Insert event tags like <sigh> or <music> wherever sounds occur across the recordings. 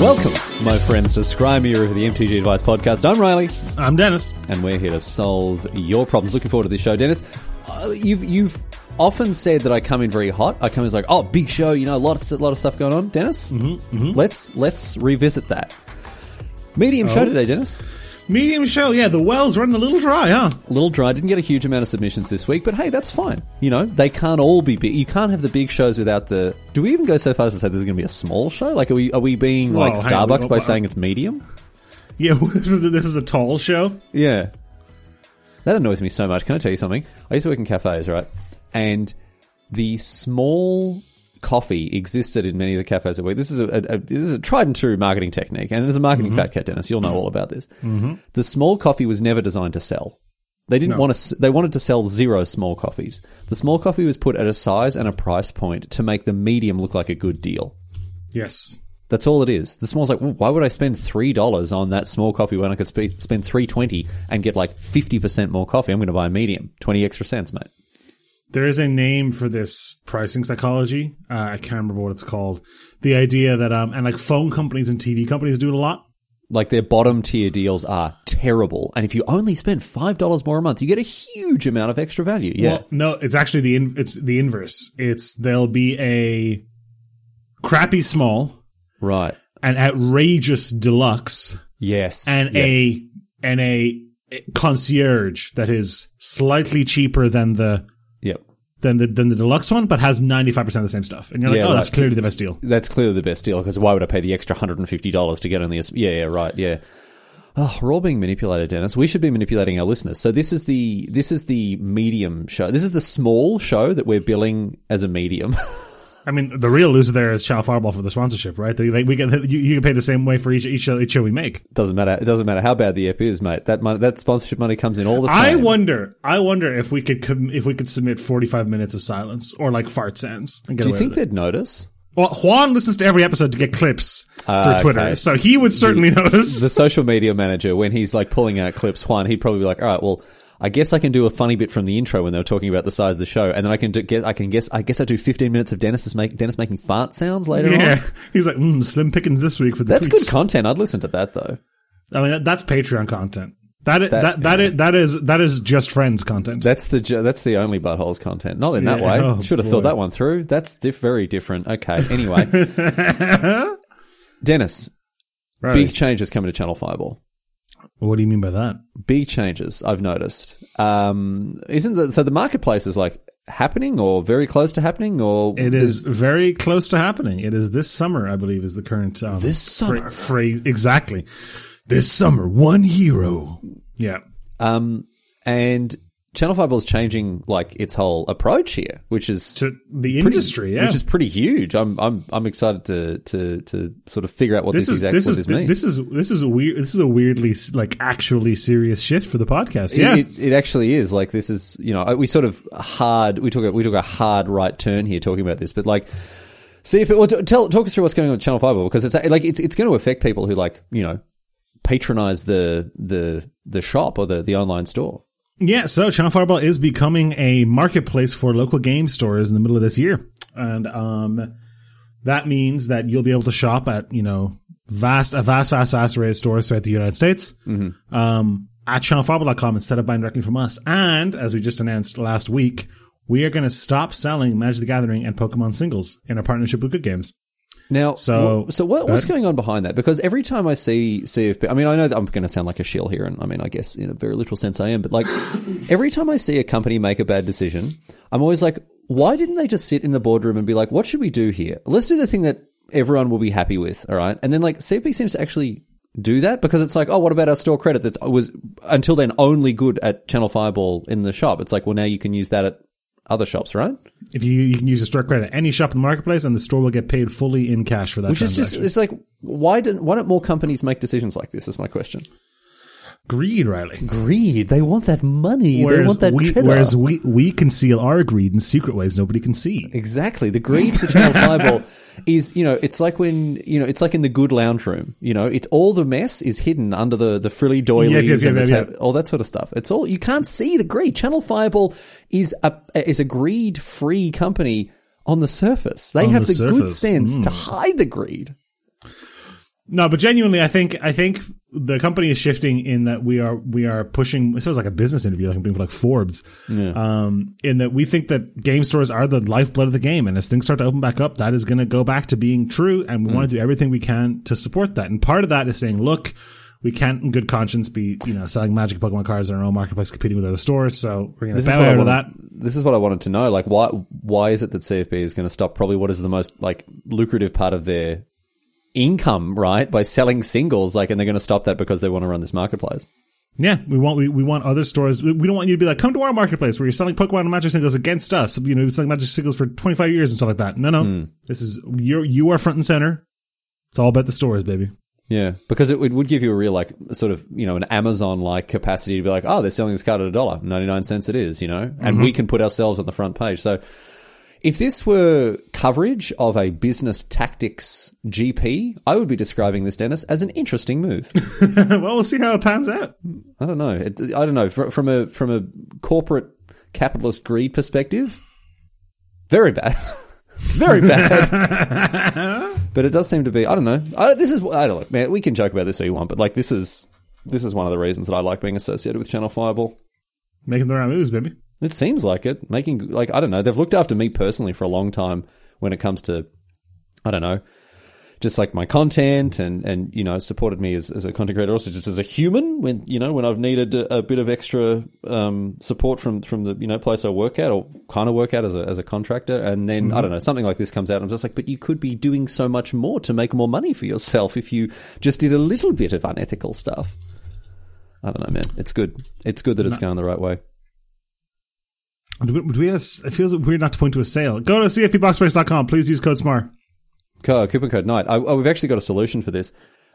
Welcome, my friends, to Scrimey of the MTG Advice Podcast. I'm Riley, I'm Denis. and we're here to solve your problems. Looking forward to this show, Denis. Uh, you've you've often said that I come in very hot. I come in as like, oh, big show, you know, a lot of lot of stuff going on. Denis, mm-hmm, let's let's revisit that. Medium show today, Denis. Medium show, yeah, the well's running a little dry, huh? A little dry. Didn't get a huge amount of submissions this week, but hey, that's fine. You know, they can't all be big. You can't have the big shows without the. Do we even go so far as to say this is going to be a small show? Like, are we are we being like hang on, Starbucks by saying uh, it's medium? Yeah, <laughs> this is, this is a tall show. Yeah. That annoys me so much. Can I tell you something? I used to work in cafes, right? And the small coffee existed in many of the cafes I work. This is a, a, a this is a tried and true marketing technique, and as a marketing mm-hmm. fat cat, Denis, you'll know mm-hmm. all about this. Mm-hmm. The small coffee was never designed to sell. They didn't want to. They wanted to sell zero small coffees. The small coffee was put at a size and a price point to make the medium look like a good deal. Yes. That's all it is. The small's like, well, why would I spend three dollars on that small coffee when I could sp- spend three twenty and get like fifty percent more coffee? I'm going to buy a medium, twenty extra cents, mate. There is a name for this pricing psychology. Uh, I can't remember what it's called. The idea that, um, and like phone companies and TV companies do it a lot. Like their bottom tier deals are terrible, and if you only spend five dollars more a month, you get a huge amount of extra value. Yeah, Well, no, it's actually the in, it's the inverse. It's there'll be a crappy small, right. an outrageous deluxe, Yes, and Yeah. a and a concierge that is slightly cheaper than the yep. Than the than the deluxe one, but has ninety five percent of the same stuff. And you're like, Yeah, oh, that's clearly the best deal. That's clearly the best deal because why would I pay the extra hundred and fifty dollars to get only a? Yeah, yeah, right, yeah. Oh, we're all being manipulated, Denis. We should be manipulating our listeners. So this is the this is the medium show. This is the small show that we're billing as a medium. <laughs> I mean, the real loser there is Channel Fireball for the sponsorship, right? They, like, we get <laughs> you, you can pay the same way for each each show, each show we make. doesn't matter. It doesn't matter how bad the app is, mate. That money, that sponsorship money comes in all the I wonder, I wonder if we could com- if we could submit forty five minutes of silence or like fart sounds. And get Do you think they'd notice? Well, Juan listens to every episode to get clips Ah, for Twitter, okay. so he would certainly <laughs> notice. The social media manager, when he's like pulling out clips, Juan, he'd probably be like, "All right, well, I guess I can do a funny bit from the intro when they were talking about the size of the show, and then I can do, get, I can guess, I guess I do 15 minutes of Denis make Denis making fart sounds later yeah, on. <laughs> he's like, mm, slim pickings this week for the That's tweets. good content. I'd listen to that though. I mean, that, that's Patreon content. That is, That- that that yeah. is that is that is just friends content. That's the that's the only buttholes content. Not in that Yeah, way. oh, Should have boy. thought that one through. That's diff- very different. Okay. Anyway, <laughs> Denis, Right. big changes coming to Channel Fireball. What do you mean by that? big changes I've noticed. Um, isn't the so the marketplace is like happening or very close to happening or It is very close to happening. It is this summer, I believe, is the current um, This summer? phrase. Exactly. This summer, one hero. Yeah. um and Channel Fireball is changing like its whole approach here, which is To the industry, yeah. which is pretty huge. I'm I'm I'm excited to to to sort of figure out what this, this is exact this what is this means. this is this is a weird this is a weirdly like actually serious shift for the podcast. Yeah. It, it actually is like this is you know uh, we sort of hard we took a, we took a hard right turn here talking about this, but like see if it, well, tell talk us through what's going on with Channel Five because it's like it's it's going to affect people who like you know patronize the the the shop or the the online store. Yeah, so Channel Fireball is becoming a marketplace for local game stores in the middle of this year. And um that means that you'll be able to shop at, you know, vast a vast, vast, vast array of stores throughout the United States. Um at channelfireball.com instead of buying directly from us. And as we just announced last week, we are going to stop selling Magic the Gathering and Pokemon singles in a partnership with Good Games. Now, So- so what, what's going on behind that? Because every time I see CFB, I mean, I know that I'm going to sound like a shill here, and I mean, I guess in a very literal sense I am, but like <laughs> every time I see a company make a bad decision, I'm always like, why didn't they just sit in the boardroom and be like, what should we do here? Let's do the thing that everyone will be happy with, all right? And then like CFB seems to actually do that because it's like, oh, what about our store credit that was until then only good at Channel Fireball in the shop? It's like, well, now you can use that at other shops, right? If you, you can use a store credit at any shop in the marketplace and the store will get paid fully in cash for that Which is just, it's like, why don't, why don't more companies make decisions like this? Is my question. greed, Riley. Greed. They want that money. they Whereas want that we, cheddar. whereas we, we conceal our greed in secret ways nobody can see. Exactly. The greed for Channel Fireball <laughs> is, you know, it's like when, you know, it's like in the good lounge room. You know, it's all the mess is hidden under the, the frilly doilies Yep, yep, and the yep, yep, tab- all that sort of stuff. It's all, you can't see the greed. Channel Fireball is a, is a greed free company on the surface. They On have the, the good sense Mm. to hide the greed. No, but genuinely, I think I think the company is shifting in that we are we are pushing. This was like a business interview, like I'm doing for like Forbes. Um, in that we think that game stores are the lifeblood of the game, and as things start to open back up, that is going to go back to being true, and we want to do everything we can to support that. And part of that is saying, look. We can't, in good conscience, be you know selling Magic Pokemon cards in our own marketplace, competing with other stores. So we're going to This is, bow out of that. this is what I wanted to know. Like, why why is it that CFB is going to stop probably what is the most like lucrative part of their income, right? By selling singles, like, and they're going to stop that because they want to run this marketplace. Yeah, we want we, we want other stores. We don't want you to be like, come to our marketplace where you're selling Pokemon and Magic singles against us. You know, you're selling Magic singles for 25 years and stuff like that. No, no, hmm. this is you. You are front and center. It's all about the stores, baby. Yeah, because it, it would give you a real like sort of you know an Amazon like capacity to be like, oh, they're selling this card at a dollar, ninety nine cents it is, you know, and mm-hmm. we can put ourselves on the front page. So if this were coverage of a business tactics GP, I would be describing this, Denis, as an interesting move. <laughs> well, we'll see how it pans out. I don't know. It, I don't know from a from a corporate capitalist greed perspective, very bad, <laughs> very bad. <laughs> but it does seem to be. I don't know. I, this is. I don't know, man. We can joke about this all you want, but like this is this is one of the reasons that I like being associated with Channel Fireball. Making the right moves, baby. It seems like it. Making like I don't know. They've looked after me personally for a long time when it comes to I don't know, just like my content and and you know supported me as, as a content creator, also just as a human when you know when I've needed a, a bit of extra um, support from from the you know place I work at or kind of work at as a as a contractor, and then I don't know something like this comes out. And I'm just like, but you could be doing so much more to make more money for yourself if you just did a little bit of unethical stuff. I don't know, man. It's good. It's good that it's going the right way. Do we, do we have a it feels weird not to point to a sale. Go to cfpboxspace.com. Please use code SMAR. Co- coupon code night. I, oh, we've actually got a solution for this.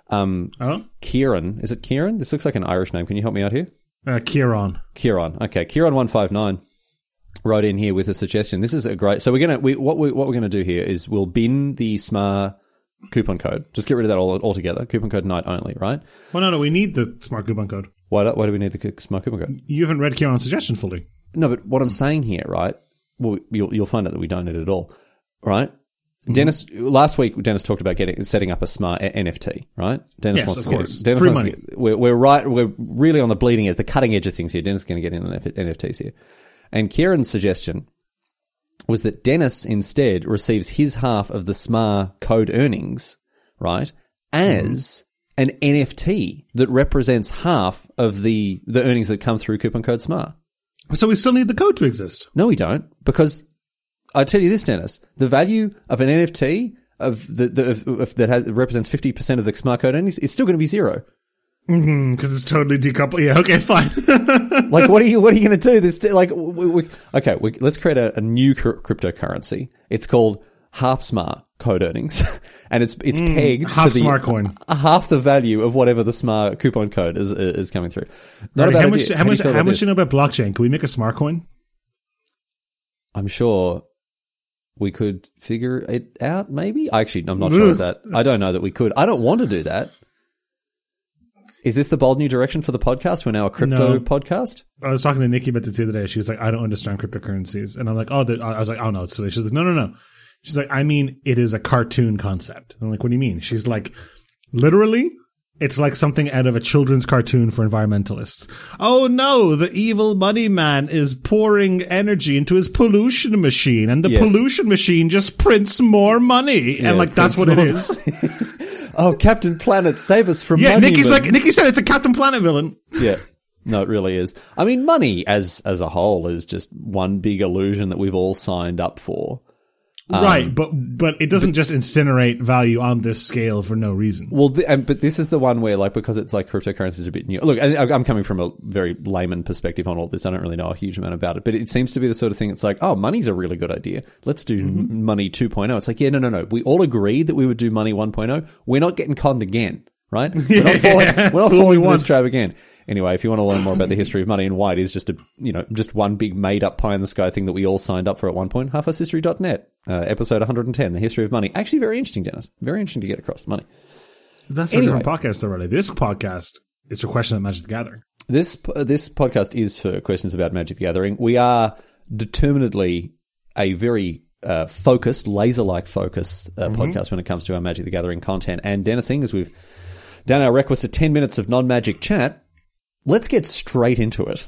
Um, Oh, Kieran, is it Kieran? This looks like an Irish name. Can you help me out here? uh, Kieran. Kieran. Okay, Kieran one five nine wrote in here with a suggestion. This is a great. So we're gonna we, what we what we're gonna do here is we'll bin the SMAR coupon code. Just get rid of that all altogether. Coupon code night only, right? Well, no, no, we need the smart coupon code. Why do, why do we need the cu- SMAR coupon code? You haven't read Kieran's suggestion fully. No, but what I'm saying here, right? Well, you'll, you'll find out that we don't need it at all, right? Denis, last week, Denis talked about getting setting up a smart a- NFT, right? Denis Yes, wants of to get course. it. Denis Free wants to money. get- we're, we're right. We're really on the bleeding edge, the cutting edge of things here. Denis is going to get in on F- NFTs here, and Kieran's suggestion was that Denis instead receives his half of the SMAR code earnings, right, as an NFT that represents half of the the earnings that come through coupon code SMAR. So we still need the code to exist. No, we don't, because I tell you this, Denis, the value of an NFT of the, the of, of, that has represents fifty percent of the smart code earnings is still going to be zero. Mm-hmm, because it's totally decoupled. Yeah, okay, fine. <laughs> Like, what are you what are you going to do? This like, we, we, okay, we, let's create a, a new cr- cryptocurrency. It's called half smart code earnings, <laughs> and it's it's mm, pegged half to the smart coin. half the value of whatever the smart coupon code is is coming through. Not Right, how much? How do you much? How much do you know about blockchain? Can we make a smart coin? I'm sure we could figure it out. Maybe I actually I'm not sure of that. I don't know that we could. I don't want to do that. Is this the bold new direction for the podcast? We're now a crypto No. podcast. I was talking to Nikki about this the other day. She was like, "I don't understand cryptocurrencies," and I'm like, "Oh," I was like, "Oh no, it's silly." She's like, "No, no, no." She's like, "I mean, it is a cartoon concept." I'm like, "What do you mean?" She's like, "Literally." It's like something out of a children's cartoon for environmentalists. Oh no, the evil money man is pouring energy into his pollution machine and the Yes. pollution machine just prints more money. Yeah, and like, that's what it is. <laughs> Oh, Captain Planet, save us from yeah, money. Nikki's man. like, Nikki said it's a Captain Planet villain. yeah. No, it really is. I mean, money as as a whole is just one big illusion that we've all signed up for. Um, right, but but it doesn't just incinerate value on this scale for no reason. Well, th- and, but this is the one where, like, because it's like cryptocurrency is a bit new. Look, I, I'm coming from a very layman perspective on all this. I don't really know a huge amount about it, but it seems to be the sort of thing. It's like, oh, money's a really good idea. Let's do m money 2.0. It's like, yeah, no, no, no. We all agreed that we would do money 1.0. We're not getting conned again, right? <laughs> We're not falling, we're not falling once. this trap again. Anyway, if you want to learn more about the <laughs> history of money and why it is just a, you know, just one big made up pie in the sky thing that we all signed up for at one point, halfushistory.net, uh, episode 110, the history of money. Actually, very interesting, Denis. Very interesting to get across money. That's Anyway. a different podcast already. This podcast is for questions about Magic the Gathering. This this podcast is for questions about Magic the Gathering. We are determinedly a very uh, focused, laser like focused uh, podcast when it comes to our Magic the Gathering content. And Denis, as we've done our requisite 10 minutes of non magic chat, let's get straight into it.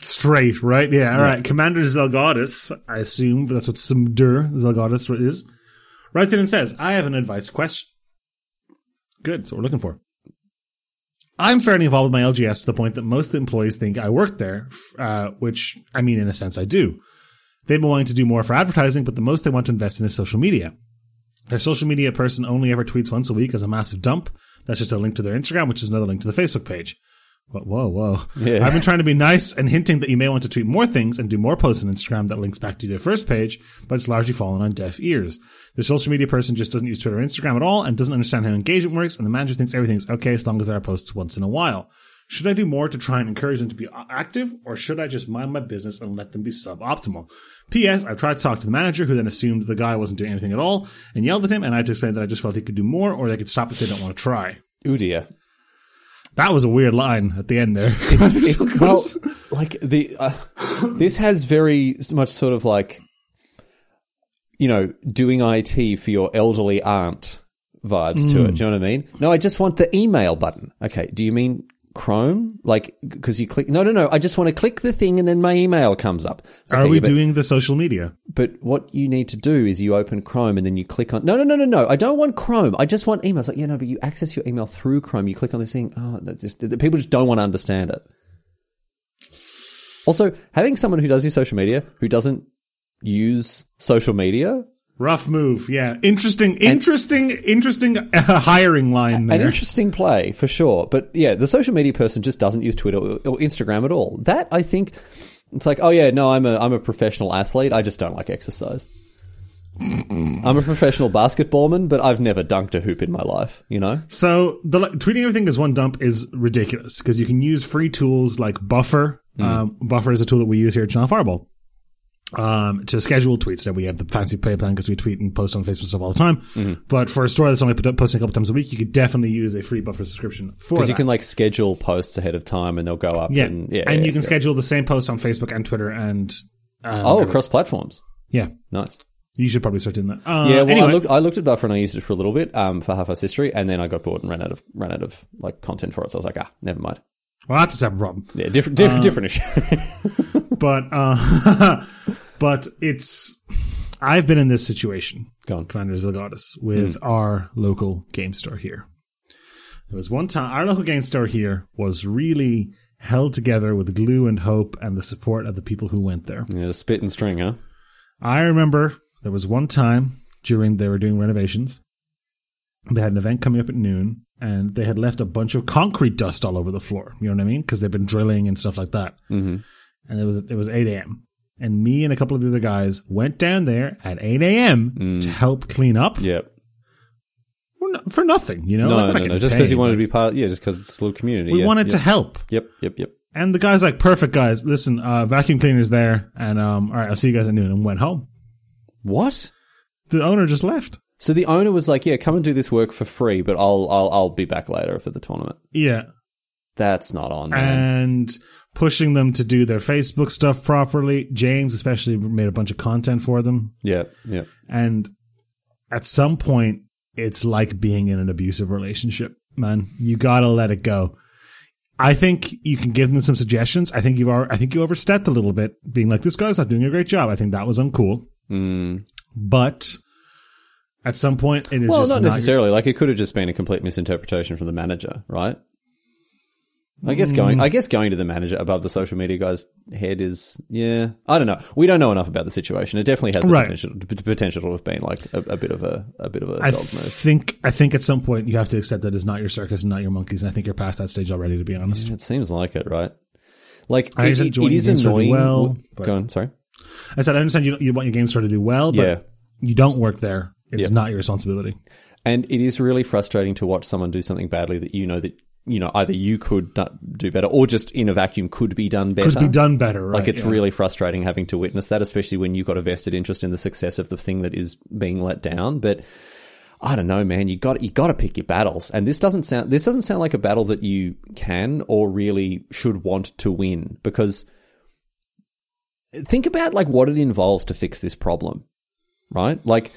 Straight, right? Yeah, all right. Commander Zelgadis, I assume that's what Sumdur Zelgadis is, writes in and says, I have an advice question. Good, that's what we're looking for. I'm fairly involved with my LGS to the point that most employees think I work there, uh, which, I mean, in a sense, I do. They've been wanting to do more for advertising, but the most they want to invest in is social media. Their social media person only ever tweets once a week as a massive dump. That's just a link to their Instagram, which is another link to the Facebook page. Whoa, whoa, whoa. Yeah. I've been trying to be nice and hinting that you may want to tweet more things and do more posts on Instagram that links back to your first page, but it's largely fallen on deaf ears. The social media person just doesn't use Twitter or Instagram at all and doesn't understand how engagement works, and the manager thinks everything's okay as long as there are posts once in a while. Should I do more to try and encourage them to be active, or should I just mind my business and let them be suboptimal? P.S. I've tried to talk to the manager, who then assumed the guy wasn't doing anything at all, and yelled at him, and I had to explain that I just felt he could do more, or they could stop if they don't want to try. Ooh dear. That was a weird line at the end there. <laughs> It's, well, <laughs> like the uh, this has very much sort of like you know doing IT for your elderly aunt vibes to it. Do you know what I mean? No, I just want the email button. Okay, do you mean Chrome? Like because you click? No, no, no. I just want to click the thing and then my email comes up. It's Are okay, we but- doing the social media? But what you need to do is you open Chrome and then you click on. No, no, no, no, no. I don't want Chrome. I just want email. It's like, yeah, no, but you access your email through Chrome. You click on this thing. Oh, no, just the people just don't want to understand it. Also, having someone who does your social media who doesn't use social media, Rough move. Yeah. Interesting, interesting, interesting uh, hiring line there. an interesting play for sure. But yeah, the social media person just doesn't use Twitter or, or Instagram at all. That I think it's like, oh yeah, no, I'm a I'm a professional athlete. I just don't like exercise. I'm a professional basketballman, but I've never dunked a hoop in my life. You know, So the like, tweeting everything as one dump is ridiculous because you can use free tools like Buffer. Hmm. Um, Buffer is a tool that we use here at Channel Fireball. Um, to schedule tweets. Now we have the fancy pay plan because we tweet and post on Facebook stuff all the time. Mm-hmm. But for a story that's only posting a couple times a week, you could definitely use a free Buffer subscription for because you can like schedule posts ahead of time and they'll go up. yeah, and, yeah, and yeah, you can yeah. schedule the same posts on Facebook and Twitter and um, oh across platforms. yeah. Nice. You should probably start doing that. Uh, Yeah, well, anyway, I looked. I looked at Buffer and I used it for a little bit um, for Half Us History, and then I got bored and ran out of ran out of like content for it. So I was like, ah, never mind. well, that's a separate problem. Yeah, different, different, different issue. <laughs> but uh, <laughs> but it's I've been in this situation, Go on. Commander Goddess, with our local game store here. There was one time our local game store here was really held together with glue and hope and the support of the people who went there. Yeah, the spit and string, huh? I remember there was one time during they were doing renovations. They had an event coming up at noon, and they had left a bunch of concrete dust all over the floor. You know what I mean? Because they've been drilling and stuff like that. Mm-hmm. And it was it was eight a.m. And me and a couple of the other guys went down there at eight a.m. to help clean up Yep. for, for nothing. You know, No, Like, no, no. Just because you wanted to be part. yeah, just because it's a little community. we yeah, wanted yep. to help. Yep, yep, yep. And the guy's like, "Perfect, guys. Listen, uh, vacuum cleaner's there, and um, all right, I'll see you guys at noon." And went home. What? The owner just left. So the owner was like, "Yeah, come and do this work for free, but I'll I'll I'll be back later for the tournament." Yeah. That's not on, man. and pushing them to do their Facebook stuff properly. James especially made a bunch of content for them. Yeah, yep. And at some point, it's like being in an abusive relationship, man. You gotta let it go. I think you can give them some suggestions. I think you've, al- I think you overstepped a little bit, being like, this guy's not doing a great job. I think that was uncool. Mm. But at some point, it is Well, just not not necessarily. Like it could have just been a complete misinterpretation from the manager, right? I guess going, mm. I guess going to the manager above the social media guy's head is, yeah. I don't know. We don't know enough about the situation. It definitely has the Right. potential, potential to have been like a, a bit of a, a bit of a I dog move. think I think at some point you have to accept that it's not your circus and not your monkeys, and I think you're past that stage already. To be honest, It seems like it, right? Like I it, it- it is annoying. well, but- Go on, sorry. I said I understand you you want your game store to do well, but Yeah. you don't work there. It's Yeah. not your responsibility. And it is really frustrating to watch someone do something badly that you know that you know either you could do- better or just in a vacuum could be done better. Could be done better. Right? Like it's yeah. really frustrating having to witness that, especially when you've got a vested interest in the success of the thing that is being let down. But I don't know, man. You got you got to pick your battles, and this doesn't sound this doesn't sound like a battle that you can or really should want to win because think about like what it involves to fix this problem. right? Like,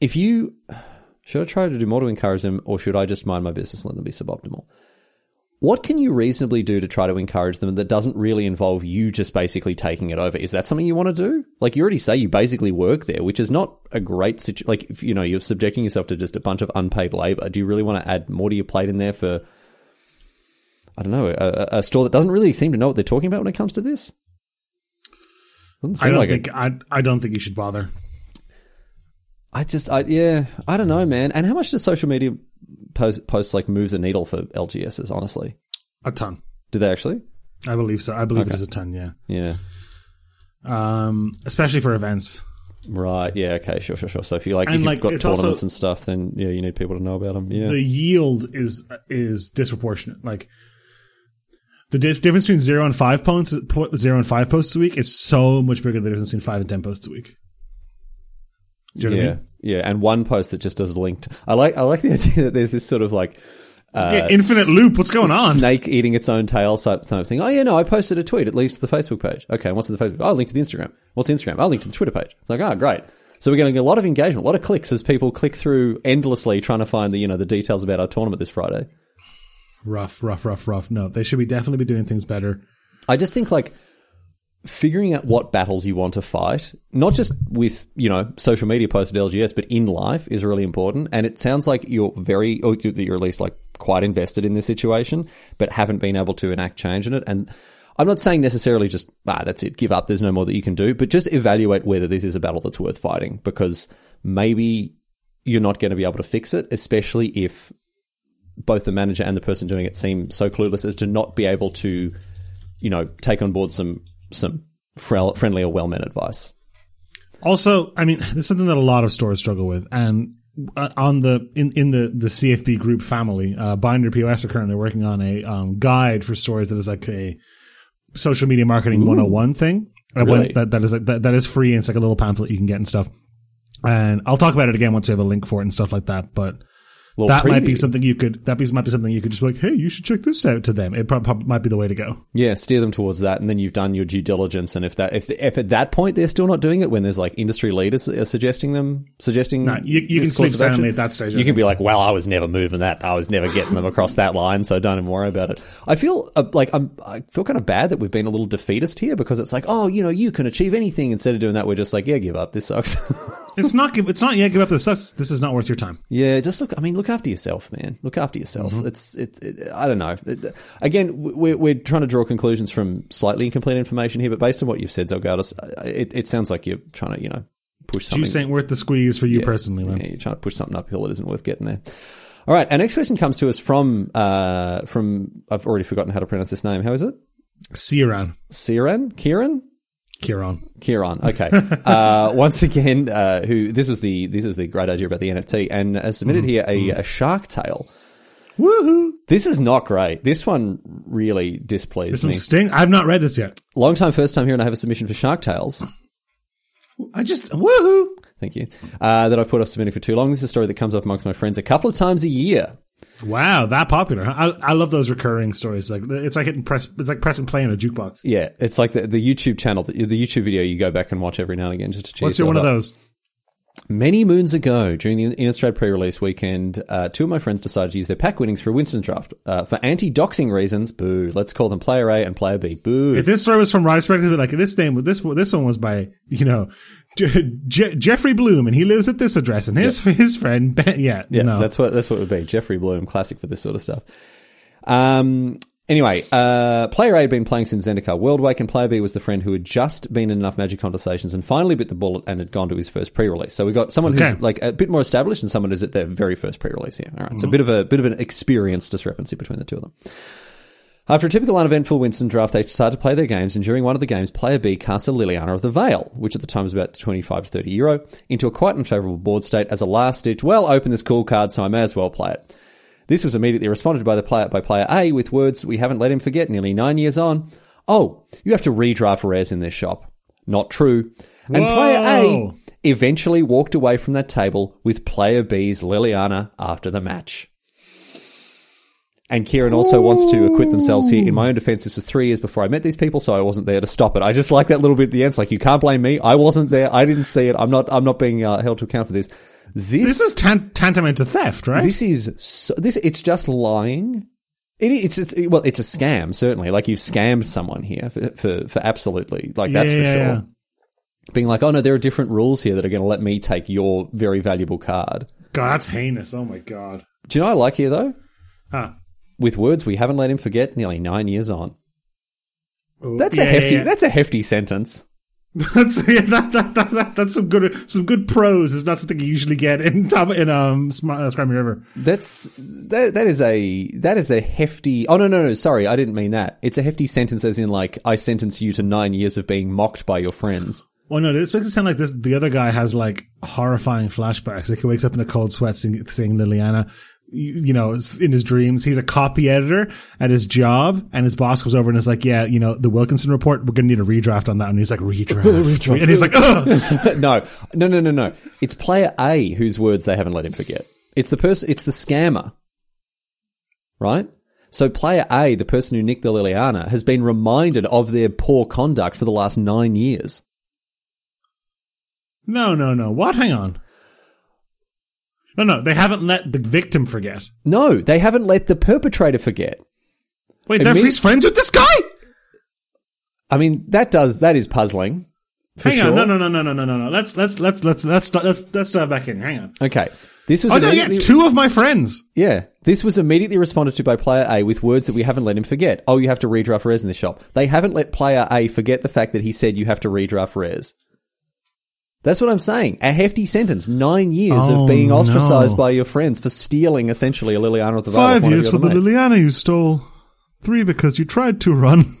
if you should I try to do more to encourage them, or should I just mind my business and let them be suboptimal? What can you reasonably do to try to encourage them that doesn't really involve you just basically taking it over? Is that something you want to do? Like you already say, you basically work there, which is not a great situation. Like if, you know you're subjecting yourself to just a bunch of unpaid labor. Do you really want to add more to your plate in there for? I don't know a, a store that doesn't really seem to know what they're talking about when it comes to this. I don't like think it. I, I don't think you should bother. I just, I yeah, I don't know, man. And how much does social media post, posts like move the needle for LGSs? Honestly, A ton. do they actually? I believe so. I believe Okay. it is a ton. Yeah. Yeah. Um, especially for events. Right. Yeah. Okay. Sure. Sure. Sure. So if you like, And, if you've got tournaments also- and stuff, then yeah, you need people to know about them. Yeah. The yield is is disproportionate. Like the dif- difference between zero and five posts, zero and five posts a week is so much bigger than the difference between five and ten posts a week. Do you know yeah. I mean? Yeah. And one post that just does linked. I like. I like the <laughs> idea that there's this sort of like. Uh, Yeah, infinite loop. What's going on? Snake eating its own tail type thing. Oh yeah, no, I posted a tweet. It leads to the Facebook page. Okay, what's to the Facebook? Oh, link to the Instagram. What's the Instagram? Oh, link to the Twitter page. It's like, oh, great. So we're getting a lot of engagement, a lot of clicks as people click through endlessly trying to find the you know the details about our tournament this Friday. Rough, rough, rough, rough. No, they should be definitely be doing things better. I just think like figuring out what battles you want to fight, not just with you know social media posts at LGS, but in life is really important. And it sounds like you're very, or that you're at least like quite invested in this situation, but haven't been able to enact change in it. And I'm not saying necessarily just ah, that's it, give up. There's no more that you can do, but just evaluate whether this is a battle that's worth fighting because maybe you're not going to be able to fix it, especially if both the manager and the person doing it seem so clueless as to not be able to, you know, take on board some some frel- friendly or well meant advice. Also, I mean, this is something that a lot of stores struggle with, and uh, on the in in the the CFB group family, uh, Binder POS are currently working on a um, guide for stores that is like a social media marketing 101 thing. Uh, Really? That that is like, that, that is free and it's like a little pamphlet you can get and stuff. And I'll talk about it again once we have a link for it and stuff like that. But That might be something you could that might be something you could just be like, hey, you should check this out to them. It might be the way to go. Yeah, steer them towards that, and then you've done your due diligence. And if that, if, if at that point they're still not doing it, when there's like industry leaders are suggesting them, suggesting, Nah, you- you can sleep soundly at that stage, You can be like, "Well, I was never moving that. I was never getting them across that line, so don't even worry about it." I feel uh, like I'm, I feel kind of bad that we've been a little defeatist here because it's like, oh, you know, you can achieve anything. Instead of doing that, we're just like, yeah, give up. This sucks. <laughs> It's not give- it's not yet give up the sus. This is not worth your time. Yeah, just look. I mean, look after yourself, man. Look after yourself. Mm-hmm. It's, it's. It, I don't know. It- again, we're we're trying to draw conclusions from slightly incomplete information here, but based on what you've said, Zelgadis, it, it sounds like you're trying to, you know, push something. Juice ain't worth the squeeze for you personally, man. Yeah, you're trying to push something uphill that isn't worth getting there. All right, our next question comes to us from uh from I've already forgotten how to pronounce this name. How is it? Ciaran. Siran? Kieran? Kieran. Kieran. Okay. uh, <laughs> once again, uh, who this was the this is the great idea about the NFT, and uh, submitted here a, a shark tale. Woohoo! This is not great. This one really displeased This me. sting. I've not read this yet. Long time, first time here, and I have a submission for Shark Tales. I just woohoo! Thank you. Uh, that I've put off submitting for too long. This is a story that comes up amongst my friends a couple of times a year. Wow, that popular. huh? I I love those recurring stories. Like it's like hitting press. It's like press and play in a jukebox. Yeah, it's like the, the YouTube channel, the, the YouTube video you go back and watch every now and again just to cheer What's your one yourself of those? Many moons ago, during the Innistrad pre-release weekend, uh, two of my friends decided to use their pack winnings for a Winston draft. Uh, for anti-doxing reasons, boo. Let's call them Player A and Player B. Boo. If this story was from Rise Perspective, like this name, this this one was by you know Je- Je- Jeffrey Bloom, and he lives at this address, and his his friend Ben. Yeah, Yeah, no. that's what that's what it would be. Jeffrey Bloom, classic for this sort of stuff. Um. Anyway, uh, player A had been playing since Zendikar Worldwake, and player B was the friend who had just been in enough Magic conversations and finally bit the bullet and had gone to his first pre-release. So we got someone Okay. who's like a bit more established and someone who's at their very first pre-release here. All right, so a bit of a bit of an experience discrepancy between the two of them. After a typical uneventful Winston draft, they started to play their games, and during one of the games, player B cast a Liliana of the Veil, which at the time was about 25 to 30 euro, into a quite unfavourable board state as a last ditch, well, open this cool card, so I may as well play it. This was immediately responded by the player by player A with words we haven't let him forget nearly nine years on. Oh, you have to redraft rares in this shop. Not true. And player A eventually walked away from that table with player B's Liliana after the match. And Kieran also wants to acquit themselves here. In my own defense, this was three years before I met these people, so I wasn't there to stop it. I just like that little bit at the end. It's like, you can't blame me. I wasn't there. I didn't see it. I'm not, I'm not being uh, held to account for this. This, This is tan- tantamount to theft, right? this is, so, this, it's just lying. It, it's, well, it's a scam, certainly. Like you've scammed someone here for, for, for absolutely, like that's Yeah, for sure. yeah. Being like, oh no, there are different rules here that are going to let me take your very valuable card. God, that's heinous. Oh my god. Do you know what I like here though? Huh. With words we haven't let him forget nearly nine years on. Oh, That's yeah, a hefty. yeah. That's a hefty sentence. <laughs> That's yeah, that, that, that, that, that's some good some good prose. It's not something you usually get in <laughs> top in um Sm- uh, Scry Me a River. That's that. That is a that is a hefty. Oh no no no. Sorry, I didn't mean that. It's a hefty sentence, as in like I sentence you to nine years of being mocked by your friends. Well, no, this makes it sound like this. The other guy has like horrifying flashbacks. Like he wakes up in a cold sweat, sing, saying Liliana. You, know, in his dreams, he's a copy editor at his job, and his boss comes over and is like, "Yeah, you know, the Wilkinson report. We're going to need a redraft on that." And he's like, "Redraft," <laughs> and he's like, "Ugh." <laughs> no no no no no. It's player A whose words they haven't let him forget. It's the person. It's the scammer. Right. So player A, the person who nicked the Liliana, has been reminded of their poor conduct for the last nine years. "No, no, no. What? Hang on." No, no, they haven't let the victim forget. No, they haven't let the perpetrator forget. Wait, they're Admit- he's friends with this guy? I mean, that does that is puzzling. Hang sure. on, no, no, no, no, no, no, no, no. Let's let's let's let's let's let's let's dive back in. Hang on. Okay, this was Oh no, yeah, two of my friends. yeah. This was immediately responded to by player A with words that we haven't let him forget. Oh, you have to redraft res in this shop. They haven't let player A forget the fact that he said you have to redraft res. That's what I'm saying. A hefty sentence. Nine years Oh, of being ostracized no. by your friends for stealing essentially a Liliana of the Veil. Five years for the mates. Liliana you stole. Three because you tried to run. <laughs>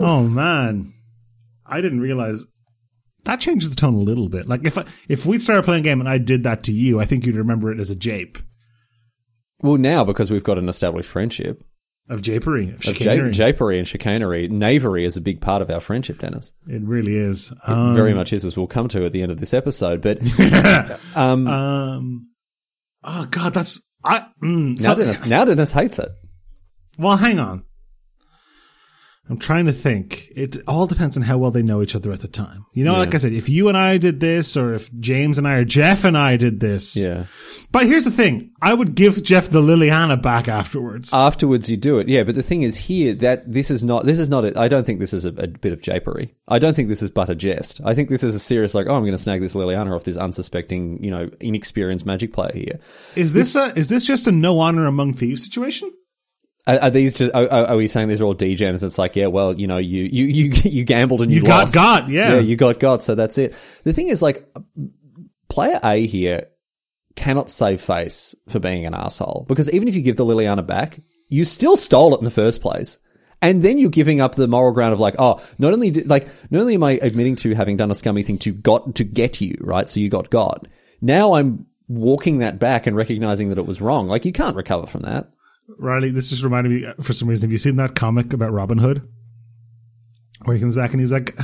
oh man, I didn't realize that changes the tone a little bit. Like if I, if we started playing a game and I did that to you, I think you'd remember it as a jape Well, now because we've got an established friendship of japery, of of ja- chicanery. japery and chicanery, knavery is a big part of our friendship, Denis. it really is. Um, Very much is, as we'll come to at the end of this episode. But <laughs> um, um, oh god, that's I. Mm, now so- Denis, now Denis hates it. Well, hang on. I'm trying to think. It all depends on how well they know each other at the time. You know, Yeah. like I said, if you and I did this, or if James and I or Jeff and I did this. Yeah. But here's the thing: I would give Jeff the Liliana back afterwards. Afterwards, you do it. Yeah, but the thing is here that this is not. This is not. A, I don't think this is a, a bit of japery. I don't think this is but a jest. I think this is a serious like. Oh, I'm going to snag this Liliana off this unsuspecting, you know, inexperienced magic player here. is this a is this just a no honor among thieves situation? Are, are these just? Are, are we saying these are all degens? It's like, yeah, well, you know, you you you <laughs> you gambled and you, You got got, yeah. yeah, you got got. So that's it. The thing is, like, player A here cannot save face for being an asshole because even if you give the Liliana back, you still stole it in the first place. And then you're giving up the moral ground of like, oh, not only did, like, not only am I admitting to having done a scummy thing to got to get you, right? So you got got. Now I'm walking that back and recognizing that it was wrong. Like you can't recover from that. Riley, this just reminded me uh, for some reason. Have you seen that comic about Robin Hood? Where he comes back and he's like,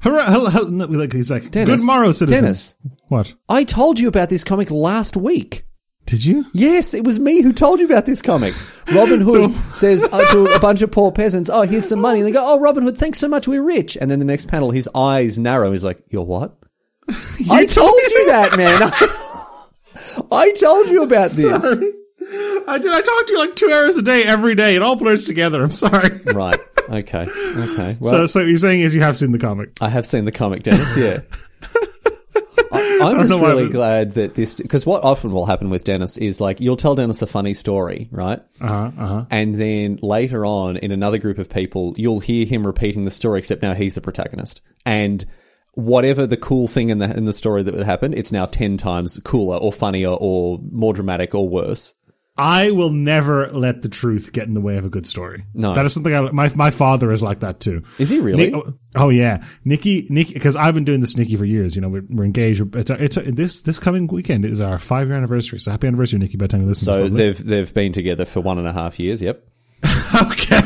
hurrah, hurrah," no, like he's like, Denis, good morrow, citizens. Denis. What? I told you about this comic last week. Did you? Yes, it was me who told you about this comic. Robin Hood <laughs> says uh, to a bunch of poor peasants, "Oh, here's some money." And they go, "Oh, Robin Hood, thanks so much. We're rich." And then the next panel, his eyes narrow. He's like, "You're what?" <laughs> I told you that, man. <laughs> I told you about this. <laughs> I did. I talk to you like two hours a day every day. It all blurs together. I'm sorry. <laughs> Right. Okay. Okay. Well, so, so what you're saying is you have seen the comic. I have seen the comic, Denis. Yeah. <laughs> I, I'm just really glad that this because what often will happen with Denis is like you'll tell Denis a funny story, right? Uh huh. Uh huh. And then later on, in another group of people, you'll hear him repeating the story, except now he's the protagonist. And whatever the cool thing in the in the story that would happen, it's now ten times cooler or funnier or more dramatic or worse. I will never let the truth get in the way of a good story. No. that is something I. My my father is like that too. Is he really? Nick- oh yeah, Nikki, Nikki, because I've been doing this Nikki for years. You know, we're, we're engaged. It's a, it's a, this this coming weekend is our five year anniversary. So happy anniversary, Nikki! By the time you listen, so to this, probably. they've they've been together for one and a half years. Yep. <laughs> okay.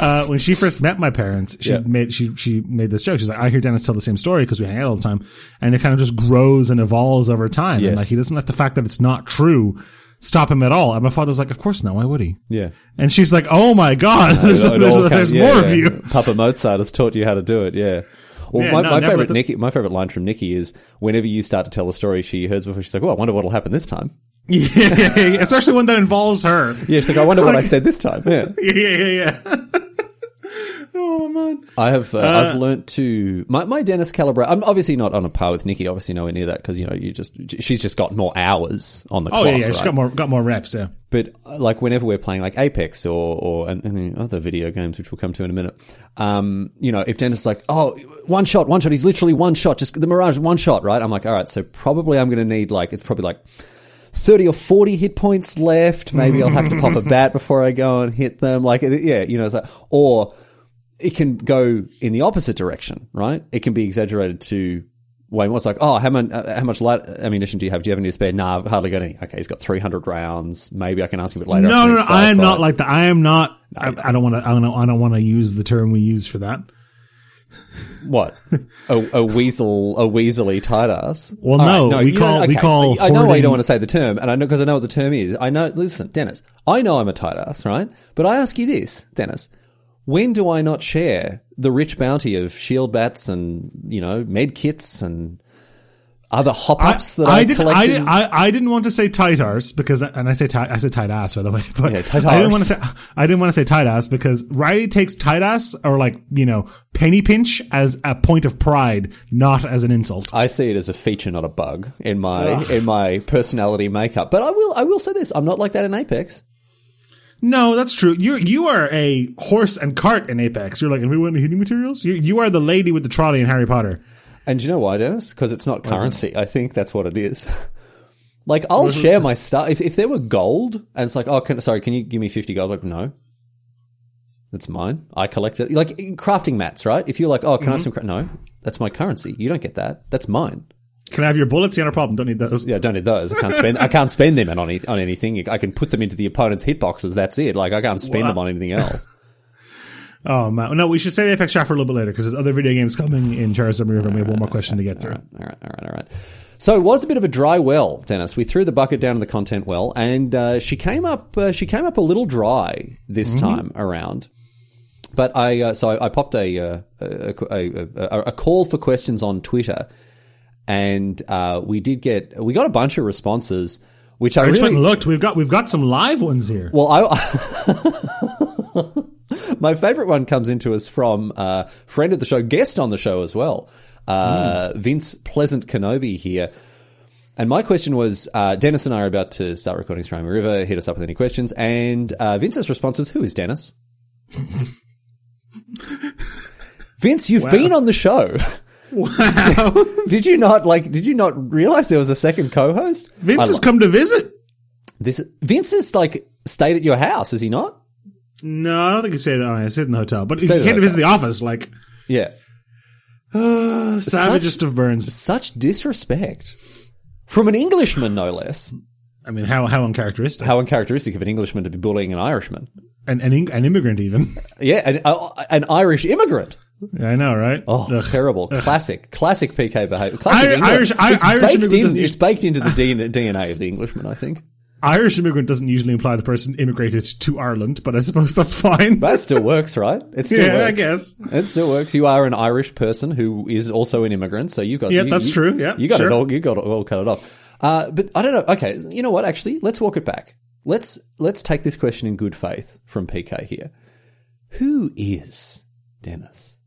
Uh, when she first met my parents, she Yeah. made she she made this joke. She's like, I hear Denis tell the same story because we hang out all the time, and it kind of just grows and evolves over time. And Yes. like he doesn't let the fact that it's not true stop him at all. And my father's like, of course not. Why would he? Yeah. And she's like, oh my god, there's, there's, there's yeah, more yeah. of you. Papa Mozart has taught you how to do it. Yeah. Well, Yeah, my, no, my favorite the- Nikki, my favorite line from Nikki is whenever you start to tell a story she hears before, she's like, "Oh, I wonder what'll happen this time." <laughs> yeah, especially one that involves her. Yeah, she's like, "I wonder what I said this time." Yeah. <laughs> Yeah, yeah, yeah. Oh. I have uh, I've learnt to my my Denis calibrate. I'm obviously not on a par with Nikki. Obviously nowhere near that because you know you just she's just got more hours on the Oh clock. yeah, yeah. She's right? got more got more reps. Yeah. But uh, like whenever we're playing like Apex or or and, and other video games, which we'll come to in a minute, um, you know, if Denis is like, oh, one shot, one shot, he's literally one shot, just the Mirage, one shot, right? I'm like, all right, so probably I'm going to need like it's probably like. 30 or 40 hit points left. Maybe I'll have to pop a <laughs> bat before I go and hit them. Like, yeah, you know, it's like, or it can go in the opposite direction, right? It can be exaggerated to way more. It's like, oh, how much, uh, how much light ammunition do you have? Do you have any to spare? Nah, I've hardly got any. Okay, he's got 300 rounds. Maybe I can ask him a bit later. No, no, no. I am firefight. not like that. I am not. I, I don't want to. I don't. I don't want to use the term we use for that. What? A, a weasel, a weaselly tight ass? Well, All no, we call- we call I know why you don't want to say the term, and I know because I know what the term is. I know. Listen, Denis, I know I'm a tight ass, right? But I ask you this, Denis: When do I not share the rich bounty of shield bats and you know med kits and other hop ups that I, I didn't. I, collected? did, I, I didn't want to say tight arse because, and I say tight. I said tight ass by the way. <laughs> But Yeah, tight I didn't want to say. I didn't want to say tight ass because Riley takes tight ass or like you know penny pinch as a point of pride, not as an insult. I see it as a feature, not a bug in my in my personality makeup. But I will I will say this: I'm not like that in Apex. No, that's true. You you are a horse and cart in Apex. You're like, and we want heating materials. You you are the lady with the trolley in Harry Potter. And do you know why, Denis? Because it's not currency. I think that's what it is. <laughs> like, I'll share my stuff. If, if there were gold, and it's like, oh, can, sorry, can you give me 50 gold? Like, no. That's mine. I collect it. Like, crafting mats, right? If you're like, oh, can I have mm-hmm. some cra-? No, that's my currency. You don't get that. That's mine. Can I have your bullets? Yeah, no problem. Don't need those. Yeah, don't need those. I can't spend. I can't spend them on any, on anything. I can put them into the opponent's hitboxes. That's it. Like I can't spend Wow. them on anything else. <laughs> Oh man, no. We should save Apex chat for a little bit later because there's other video games coming in Charizard River, and we have one more question to get through. All right, all right, all right. So it was a bit of a dry well, Denis. We threw the bucket down in the content well, and uh, she came up. Uh, she came up a little dry this time around. But I uh, so I, I popped a, uh, a, a, a a call for questions on Twitter, and uh, we did get we got a bunch of responses, which I I really looked. We've got we've got some live ones here. well, I <laughs> my favorite one comes into us from uh, friend of the show, guest on the show as well, uh, Vince Pleasant Kenobi here. And my question was, uh, Denis and I are about to start recording Scry Me a River. Hit us up with any questions. And uh, Vince's response was, "Who is Denis?" <laughs> Vince, you've been on the show. Wow, <laughs> Did you not like? Did you not realize there was a second co-host? Vince I has come to visit. this. Vince is like stayed at your house, is he not? No, I don't think he stayed. Oh, I stayed in the hotel, but he came to visit the office. Like Yeah. <sighs> uh, savagest of burns. such disrespect from an Englishman, no less. I mean, how how uncharacteristic. How uncharacteristic of an Englishman to be bullying an Irishman. an an, an immigrant even. Yeah, an, uh, an Irish immigrant. I know, right? Oh, Ugh. terrible! Classic, classic PK behavior. Classic Ir- Irish- I- it's, Irish baked immigrant in, it's baked into the <laughs> DNA, DNA of the Englishman. I think Irish immigrant doesn't usually imply the person immigrated to Ireland, but I suppose that's fine. that still <laughs> works, right? It still works. yeah, works. I guess. It still works. You are an Irish person who is also an immigrant, so you got Yeah, you- that's you- true. Yeah, you got sure. it all. You got it all cut it off. Uh, but I don't know. Okay, you know what? Actually, let's walk it back. Let's let's take this question in good faith from PK here. Who is Denis?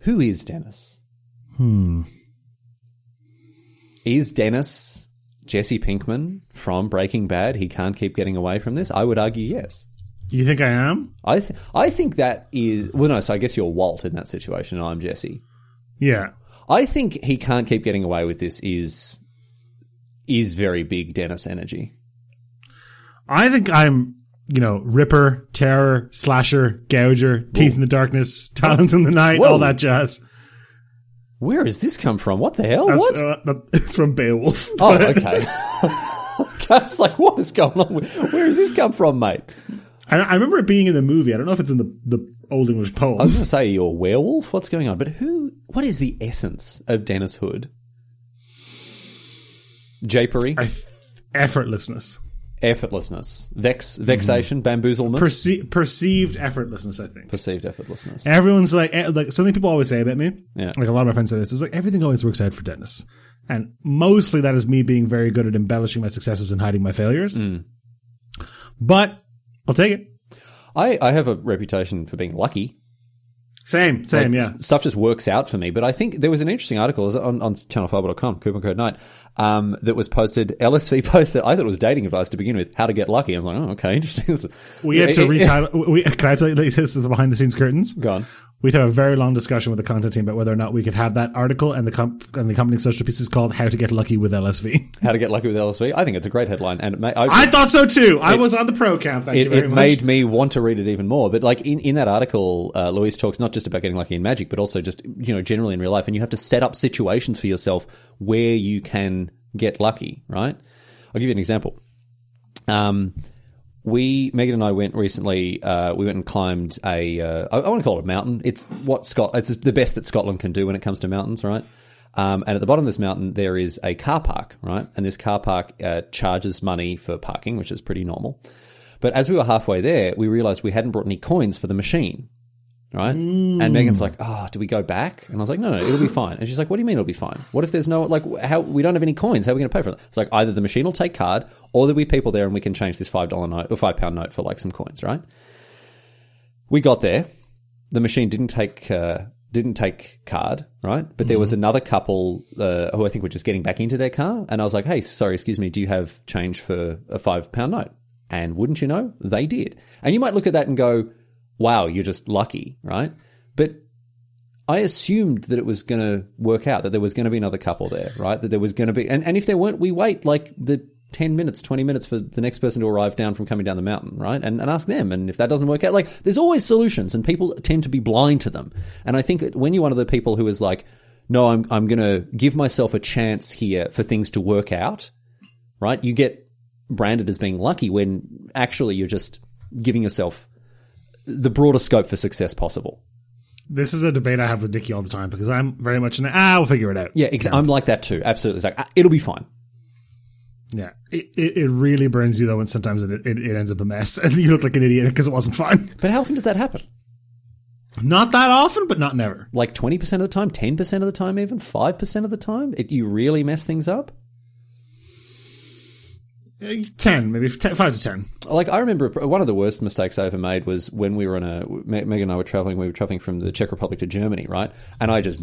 Who is Denis? Hmm. Is Denis Jesse Pinkman from Breaking Bad? He can't keep getting away from this. I would argue yes. You think I am? I th- I think that is well no. So I guess you're Walt in that situation, and I'm Jesse. Yeah. I think he can't keep getting away with this. Is is very big Denis energy. I think I'm, you know, Ripper, Terror, Slasher, Gouger, Teeth in the Darkness, Talons in the Night, Whoa. all that jazz. Where has this come from? What the hell? That's, what? Uh, that, <laughs> it's from Beowulf. oh, <laughs> okay. <laughs> It's like, what is going on? with- Where has this come from, mate? I, I remember it being in the movie. I don't know if it's in the, the Old English poem. I was going to say you're a werewolf. What's going on? But who? What is the essence of Denis Hood? Japery. Th- effortlessness. Effortlessness, vex, vexation, bamboozlement, Perce- perceived effortlessness, I think. perceived effortlessness. Everyone's like, eh, like something people always say about me. Yeah. Like a lot of my friends say this is like everything always works out for Denis, and mostly that is me being very good at embellishing my successes and hiding my failures. Mm. But I'll take it. I, I have a reputation for being lucky. Same, same, Like, yeah. Stuff just works out for me. But I think there was an interesting article on, on channelfireball.com, coupon code night, um, that was posted. LSV <laughs> posted, I thought it was dating advice to begin with, how to get lucky. I was like, oh, okay, <laughs> interesting. We had to It- it- retitle. We, can I tell you this is behind the scenes curtains? Go on. We'd have a very long discussion with the content team about whether or not we could have that article and the comp- and the company social piece is called "How to Get Lucky with LSV." <laughs> How to get lucky with LSV. I think it's a great headline. And it ma- I, I thought so too. I was on the pro camp. Thank you it, very it much. made me want to read it even more. But like in, in that article, uh, Luis talks not just about getting lucky in magic, but also just you know generally in real life, and you have to set up situations for yourself where you can get lucky. Right? I'll give you an example. Um, we Megan and I went recently. Uh, we went and climbed a. Uh, I, I want to call it a mountain. It's what Scott. It's the best that Scotland can do when it comes to mountains, right? Um, and at the bottom of this mountain, there is a car park, right? And this car park uh, charges money for parking, which is pretty normal. But as we were halfway there, we realized we hadn't brought any coins for the machine, right? And Megan's like, "Oh, do we go back?" And I was like, "No, no, it'll be fine." And she's like, "What do you mean it'll be fine? What if there's no like how we don't have any coins? How are we going to pay for it?" It's like either the machine will take card, or there'll be people there and we can change this five dollar note or five pound note for like some coins, right? We got there, the machine didn't take. Uh, didn't take card, right? But there was another couple uh, who I think were just getting back into their car, and I was like, "Hey, sorry, excuse me, do you have change for a five pound note?" And wouldn't you know, they did. And you might look at that and go, "Wow, you're just lucky," right? But I assumed that it was going to work out, that there was going to be another couple there, right? That there was going to be, and, and if there weren't, we wait like the 10 minutes, 20 minutes for the next person to arrive down from coming down the mountain, right? And, and ask them. And if that doesn't work out, like there's always solutions and people tend to be blind to them. And I think when you're one of the people who is like, no, I'm, I'm going to give myself a chance here for things to work out, right? You get branded as being lucky when actually you're just giving yourself the broader scope for success possible. This is a debate I have with Nikki all the time because I'm very much an ah, we'll figure it out. Yeah, ex- I'm like that too. Absolutely. It's like, ah, it'll be fine. Yeah, it, it, it really burns you though when sometimes it, it, it ends up a mess <laughs> and you look like an idiot because it wasn't fine. But how often does that happen? Not that often, but not never. Like 20% of the time, 10% of the time, even 5% of the time? It, you really mess things up? Uh, Ten, maybe five to ten. Like, I remember one of the worst mistakes I ever made was when we were on a, megan and I were traveling, we were traveling from the Czech Republic to Germany, right? And I just,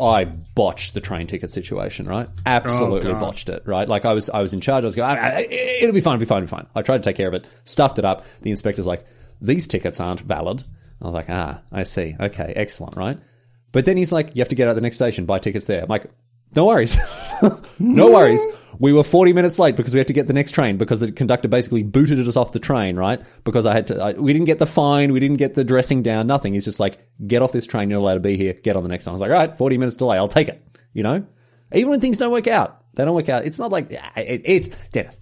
I botched the train ticket situation, right? Absolutely God. botched it, right? Like, I was, I was in charge. I was going, "Ah, ah, it'll be fine, it'll be fine, it'll be fine. I tried to take care of it, stuffed it up. The inspector's like, these tickets aren't valid. I was like, ah, I see. Okay, excellent, right? But then he's like, you have to get out at the next station, buy tickets there. I'm like, no worries. <laughs> no worries. We were 40 minutes late because we had to get the next train because the conductor basically booted us off the train, right? Because I had to, I, we didn't get the fine, we didn't get the dressing down, nothing. He's just like, get off this train, you're allowed to be here, get on the next one. I was like, all right, 40 minutes delay, I'll take it, you know? Even when things don't work out, they don't work out. It's not like, ah, it, it's, Denis,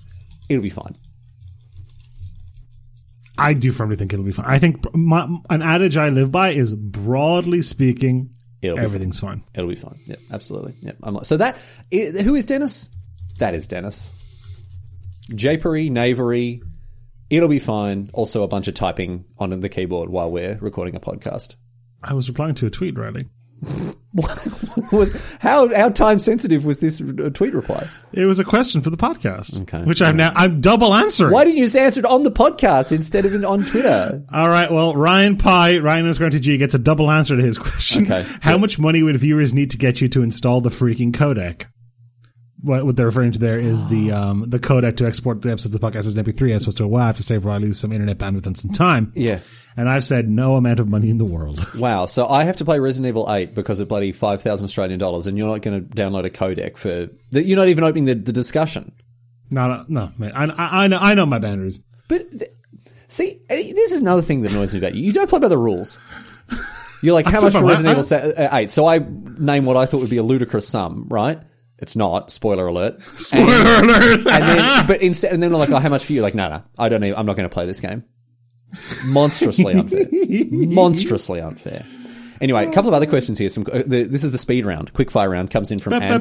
it'll be fine. I do firmly think it'll be fine. I think my, an adage I live by is broadly speaking, It'll be everything's fine. It'll be fine. Yeah, absolutely. Yeah, I'm like, so that i- who is Denis? That is Denis. Japery, knavery. It'll be fine. Also, a bunch of typing on the keyboard while we're recording a podcast. I was replying to a tweet, Riley. <laughs> was how how time sensitive was this uh, tweet reply? It was a question for the podcast, Okay. which I'm now I'm double answering. Why didn't you just answer it on the podcast instead of in, on Twitter? All right. Well, Ryan Pye, Ryan underscore TG gets a double answer to his question. Okay. How much money would viewers need to get you to install the freaking codec? What, what they're referring to there is the um, the codec to export the episodes of the podcast as an MP3 as opposed to a WAV to save Riley some internet bandwidth and some time. Yeah. And I've said no amount of money in the world. <laughs> Wow. So I have to play Resident Evil 8 because of bloody 5,000 Australian dollars, and you're not going to download a codec for. that You're not even opening the, the discussion. No, a, no, man. I, I, I know I know my boundaries. But th- see, eh, this is another thing that annoys me about you. You don't play by the rules. You're like, how much for Resident Evil uh, 8? So I name what I thought would be a ludicrous sum, right? It's not. Spoiler alert. <laughs> Spoiler alert. And then, but instead, and then they're like, oh, how much for you? Like, no, no, I don't need, I'm not going to play this game. Monstrously unfair. Monstrously unfair. Anyway, a couple of other questions here. Some, uh, the, this is the speed round. Quick fire round comes in from Anton.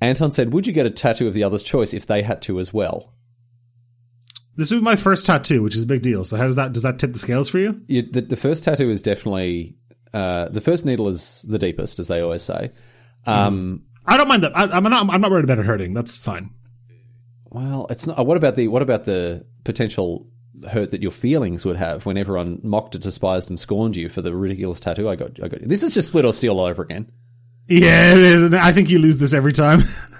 Anton said, "Would you get a tattoo of the other's choice if they had to as well?" This would be my first tattoo, which is a big deal. So how does that does that tip the scales for you? You, the, the first tattoo is definitely uh, the first needle is the deepest, as they always say. Um, I don't mind that. I, I'm not. I'm not worried about it hurting. That's fine. Well, it's not. What about the what about the potential hurt that your feelings would have when everyone mocked, despised, and scorned you for the ridiculous tattoo I got? I got. This is just split or steal all over again. Yeah, it is. I think you lose this every time. <laughs>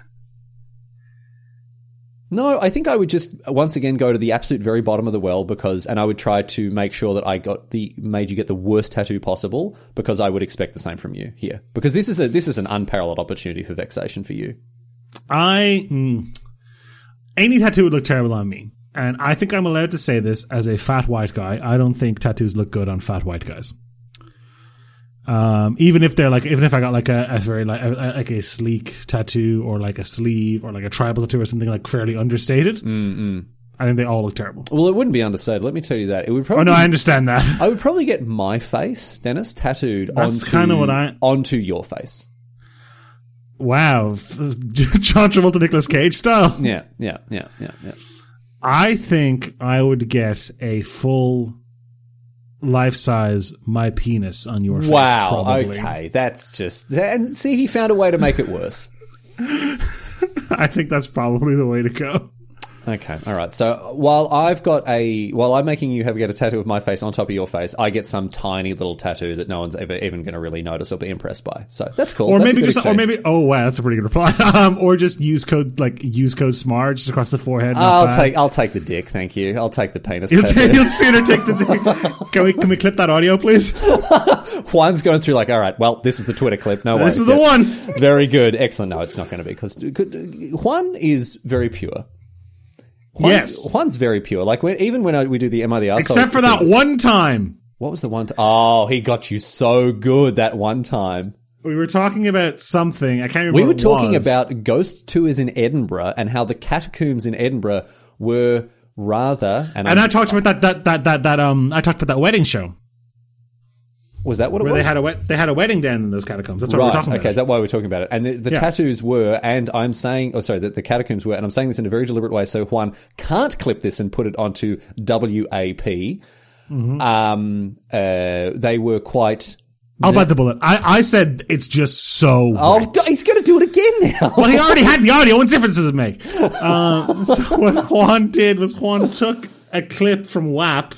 No, I think I would just once again go to the absolute very bottom of the well because, and I would try to make sure that I got the made you get the worst tattoo possible because I would expect the same from you here because this is a this is an unparalleled opportunity for vexation for you. I mm, any tattoo would look terrible on me, and I think I'm allowed to say this as a fat white guy. I don't think tattoos look good on fat white guys. Um, even if they're like, even if I got like a, a very like a, like a sleek tattoo or like a sleeve or like a tribal tattoo or something like fairly understated, mm I think they all look terrible. Well, it wouldn't be understated. Let me tell you that it would probably. Oh no, I understand that. I would probably get my face, Denis, tattooed That's onto kinda what I- onto your face. Wow, <laughs> John Travolta, Nicolas Cage style. Yeah, yeah, yeah, yeah, yeah. I think I would get a full life size my penis on your face. Wow. probably. Okay, that's just and see, he found a way to make it worse. <laughs> I think that's probably the way to go. Okay, all right. So while I've got a, while I'm making you have get a tattoo of my face on top of your face, I get some tiny little tattoo that no one's ever even going to really notice or be impressed by. So that's cool. Or That's maybe just, or maybe, oh wow, that's a pretty good reply. <laughs> Um, or just use code, like, use code SMAR just across the forehead. I'll bad. take, I'll take the dick. Thank you. I'll take the penis. You'll, ta- <laughs> you'll sooner take the. Dick. <laughs> can we can we clip that audio, please? Juan's going through like, all right, well, this is the Twitter clip. No way. This is the one. Very good. Excellent. No, it's not going to be because Juan is very pure. Juan's, Yes. Juan's very pure. Like when, even when I, we do the Am I the Arsehole Except for that one time What was the one? T- oh, he got you so good that one time. we were talking about something. I can't remember. We were talking was. about ghost tours in Edinburgh and how the catacombs in Edinburgh were rather. And, and I talked about that that that that that um. I talked about that wedding show was that what it where was? they had a wed- they had a wedding down in those catacombs. That's what we we're Right. talking Okay. about. Is that why we're talking about it? And the, the Yeah. tattoos were, and I'm saying, oh, sorry, that the catacombs were, and I'm saying this in a very deliberate way. So Juan can't clip this and put it onto WAP. Mm-hmm. Um, uh, they were quite. I'll bite the bullet. I, I said it's just so. Oh, he's going to do it again now. Well, he already had the <laughs> audio. What difference does it make? Um, so what Juan did was Juan took a clip from WAP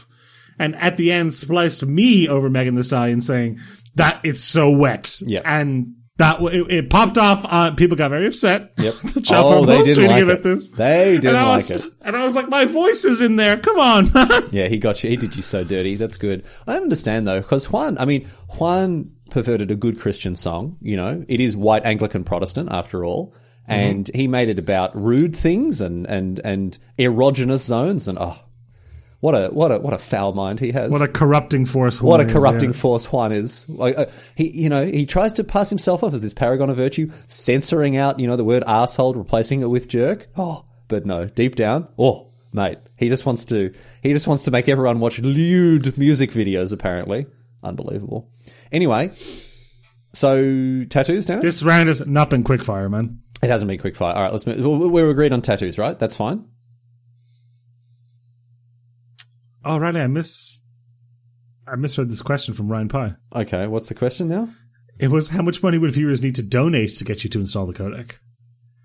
and at the end spliced me over Megan Thee Stallion saying that it's so wet. Yeah. And that it, it popped off. Uh, people got very upset. Yep. <laughs> Oh, they didn't like it. this. They didn't and I like was, it. And I was like, my voice is in there. Come on. <laughs> Yeah, he got you. He did you so dirty. That's good. I understand though, because Juan. I mean, Juan perverted a good Christian song. You know, it is white Anglican Protestant after all, and he made it about rude things and and and erogenous zones. And oh, what a what a what a foul mind he has. What a corrupting force. What a Juan is, corrupting yeah. force Juan is. Like uh, he, you know, he tries to pass himself off as this paragon of virtue, censoring out, you know, the word asshole, replacing it with jerk. Oh, but no, deep down, oh, mate, he just wants to, he just wants to make everyone watch lewd music videos. Apparently, unbelievable. Anyway, so tattoos, Denis. This round has not been quickfire, man. it hasn't been quick fire. All right, let's move. we- We're agreed on tattoos, right? That's fine. Oh, Riley, I miss. I misread this question from Ryan Pye. Okay, what's the question now? It was how much money would viewers need to donate to get you to install the codec?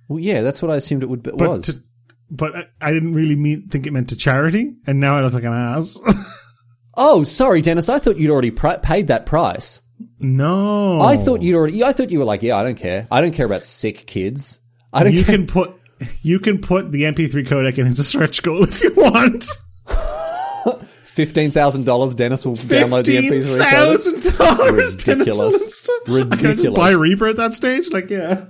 Well, yeah, that's what I assumed it would be, But was. to, but I- didn't really mean think it meant to charity, and now I look like an ass. <laughs> oh, sorry, Denis. I thought you'd already paid that price. no, I thought you'd already. I thought you were like, yeah, I don't care. I don't care about sick kids. I don't you care. can put you can put the MP3 codec in as a stretch goal if you want. Fifteen thousand dollars. Denis will download the MP3. code. thousand dollars. Ridiculous. I can just buy Reaper at that stage. Like, yeah.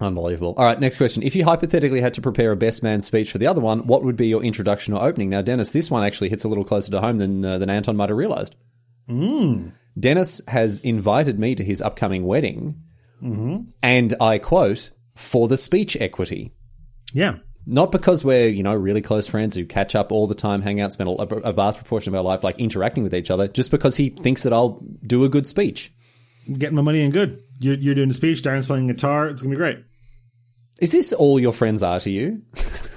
Unbelievable. All right, next question. If you hypothetically had to prepare a best man speech for the other one, what would be your introduction or opening? Now, Denis, this one actually hits a little closer to home than uh, than Anton might have realized. Denis has invited me to his upcoming wedding, and I quote for the speech equity. Yeah. Not because we're, you know, really close friends who catch up all the time, hang out, spend a, a vast proportion of our life like interacting with each other, just because he thinks that I'll do a good speech. Getting my money in good. You're, you're doing a speech. Darren's playing guitar. It's gonna be great. Is this all your friends are to you? <laughs>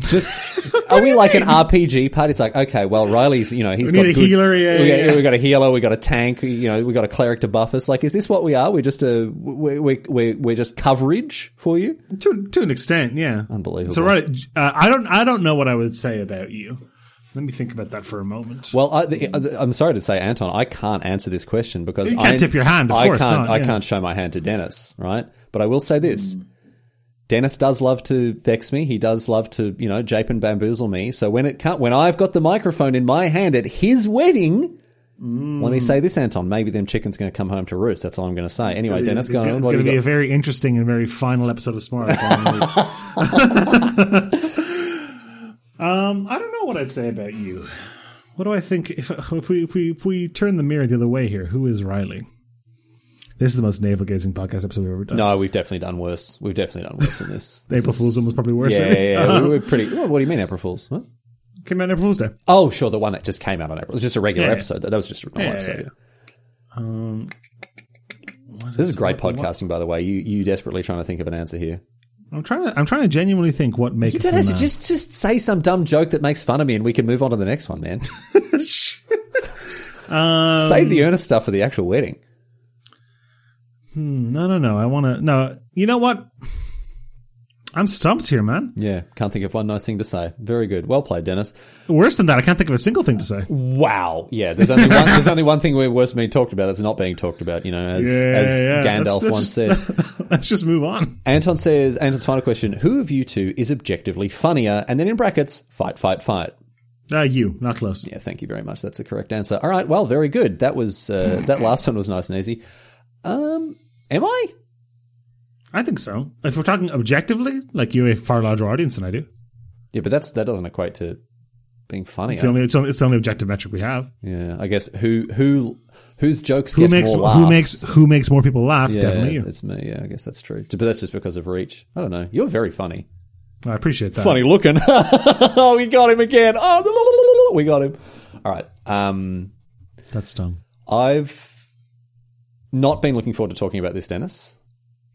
Just are we like an RPG party? It's like okay, well Riley's you know he's We got need a good- healer, yeah, we, yeah, got, we got a healer, we got a tank, you know we got a cleric to buff us. Like, is this what we are? We're just a we we we we're just coverage for you. To to an extent, yeah. Unbelievable. So right, uh, I don't I don't know what I would say about you. Let me think about that for a moment. Well, I, the, I'm sorry to say, Anton, I can't answer this question because You can't I, tip your hand, of I course can't. not, I can't show my hand to Denis, right? But I will say this: Denis does love to vex me. He does love to, you know, jape and bamboozle me. So when it when I've got the microphone in my hand at his wedding. Let me say this, Anton. Maybe them chickens going to come home to roost. That's all I'm going to say. Anyway, Denis, go it's, on. It's going to be a very interesting and very final episode of SMAR. <laughs> <laughs> um, I don't know what I'd say about you. What do I think if if we if we if we turn the mirror the other way here? Who is Riley? This is the most navel gazing podcast episode we've ever done. No, we've definitely done worse. We've definitely done worse than this. <laughs> This April is- Fool's one was probably worse. Yeah, yeah, yeah. we <laughs> were pretty. What, what do you mean, April Fools? What? Came out April Fool's Day. Oh, sure, the one that just came out on April. It was just a regular Yeah. episode. That was just a normal Yeah, episode. Um, This is great podcasting, by the way. You you desperately trying to think of an answer here. I'm trying to I'm trying to genuinely think what makes You don't have to uh, just just say some dumb joke that makes fun of me, and we can move on to the next one, man. <laughs> um, Save the earnest stuff for the actual wedding. No, no, no. I want to. No, you know what? I'm stumped here, man. Yeah, can't think of one nice thing to say. Very good, well played, Denis. Worse than that, I can't think of a single thing to say. Wow. Yeah, there's only one. there's only one thing we're worse being talked about that's not being talked about. You know, as as Gandalf Let's- let's once just- said. <laughs> Let's just move on. Anton says, Anton's final question: Who of you two is objectively funnier? And then in brackets, fight, fight, fight. Uh, you, not close. Yeah, thank you very much. That's the correct answer. All right, well, very good. That was uh, that last one was nice and easy. Um, am I? I think so. If we're talking objectively, like you have a far larger audience than I do. Yeah, but that's that doesn't equate to being funny. It's the only, it's, only, it's the only objective metric we have. yeah, I guess who who whose jokes Who get makes more laughs? who makes who makes more people laugh? yeah, Definitely you. It's me. Yeah, I guess that's true. But that's just because of reach. I don't know. You're very funny. I appreciate that. Funny looking. <laughs> oh, we got him again. Oh, <laughs> we got him. All right. Um, That's dumb. I've not been looking forward to talking about this, Denis.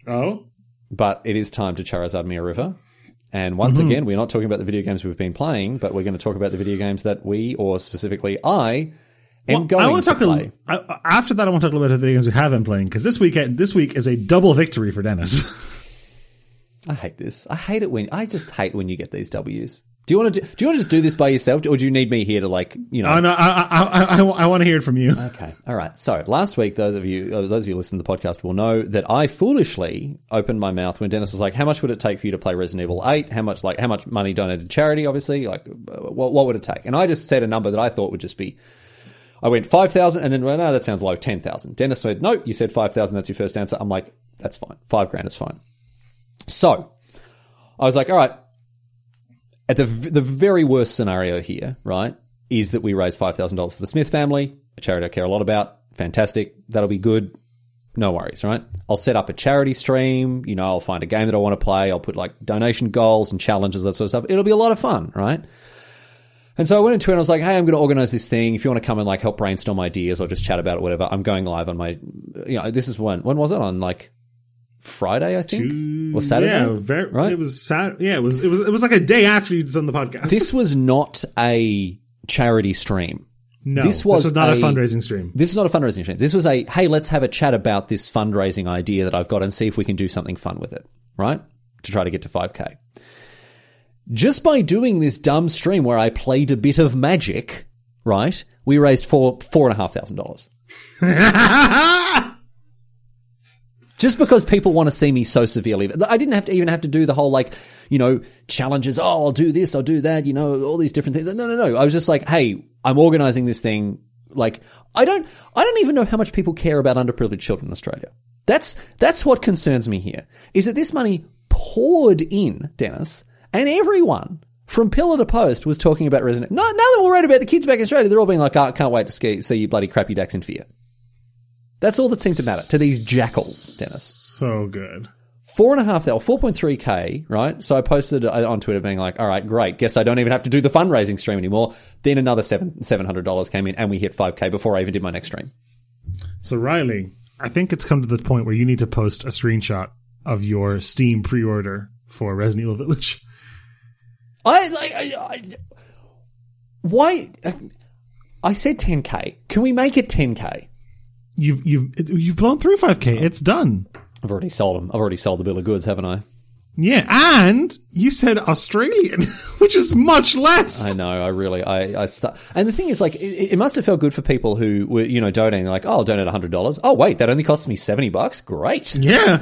Oh, but it is time to Charizard Mere River. And once Mm-hmm. again, we're not talking about the video games we've been playing, but we're going to talk about the video games that we, or specifically I, am going I want to to talk play. a, after that. I want to talk about the video games we have been playing because this weekend, this week is a double victory for Denis. <laughs> I hate this. I hate it when I just hate when you get these W's. Do you want to do, do you want to just do this by yourself, or do you need me here to like you know? oh no, I I, I, I, I want to hear it from you. <laughs> Okay. All right. So last week, those of you, uh, those of you who listen to the podcast will know that I foolishly opened my mouth when Denis was like, "How much would it take for you to play Resident Evil 8? How much, like, how much money donated to charity? Obviously, like, uh, what, what would it take?" And I just said a number that I thought would just be. I went five thousand, and then well, no, that sounds low, ten thousand. Denis said, "No, you said five thousand. That's your first answer." I'm like, "That's fine. Five grand is fine." So, I was like, "All right." At the the very worst scenario here, right, is that we raise five thousand dollars for the Smith family, a charity I care a lot about. Fantastic, that'll be good. No worries, right? I'll set up a charity stream. You know, I'll find a game that I want to play. I'll put like donation goals and challenges, that sort of stuff. It'll be a lot of fun, right? And so I went into it and I was like, hey, I'm going to organize this thing. If you want to come and like help brainstorm ideas or just chat about it, whatever, I'm going live on my, you know, this is when, when was it? On like Friday, I think? Or Saturday? Yeah, very, right? It was sad. Yeah, it was. It was. It was like a day after you'd done the podcast. This <laughs> was not a charity stream. no, this was not a, a- fundraising stream. This is not a fundraising stream. This was a, hey, let's have a chat about this fundraising idea that I've got and see if we can do something fun with it, right? To try to get to 5K. Just by doing this dumb stream where I played a bit of magic, right? We raised four, four and a half thousand dollars. <laughs> Just because people want to see me so severely. I didn't have to even have to do the whole like, you know, challenges. Oh, I'll do this, I'll do that, you know, all these different things. No, no, no. I was just like, hey, I'm organizing this thing. Like, I don't, I don't even know how much people care about underprivileged children in Australia. That's, that's what concerns me here is that this money poured in, Denis, and everyone from pillar to post was talking about Resident. No, now that we're right about the kids back in Australia, they're all being like, oh, I can't wait to see you bloody crappy dacks in fear. That's all that seems to matter to these jackals, Denis. So good. Four and a half, or 4.3K, right? So I posted on Twitter being like, all right, great. Guess I don't even have to do the fundraising stream anymore. Then another seven, $700 came in and we hit 5K before I even did my next stream. So Riley, I think it's come to the point where you need to post a screenshot of your Steam pre-order for Resident Evil Village. I like. I, I, why? I said 10k. Can we make it 10k? You've you've you've blown through 5k. It's done. I've already sold them. I've already sold the bill of goods, haven't I? Yeah, and you said Australian, <laughs> which is much less. I know. I really. I. I start, and the thing is, like, it, it must have felt good for people who were, you know, donating. Like, oh, I'll donate hundred dollars. Oh, wait, that only costs me seventy bucks. Great. Yeah.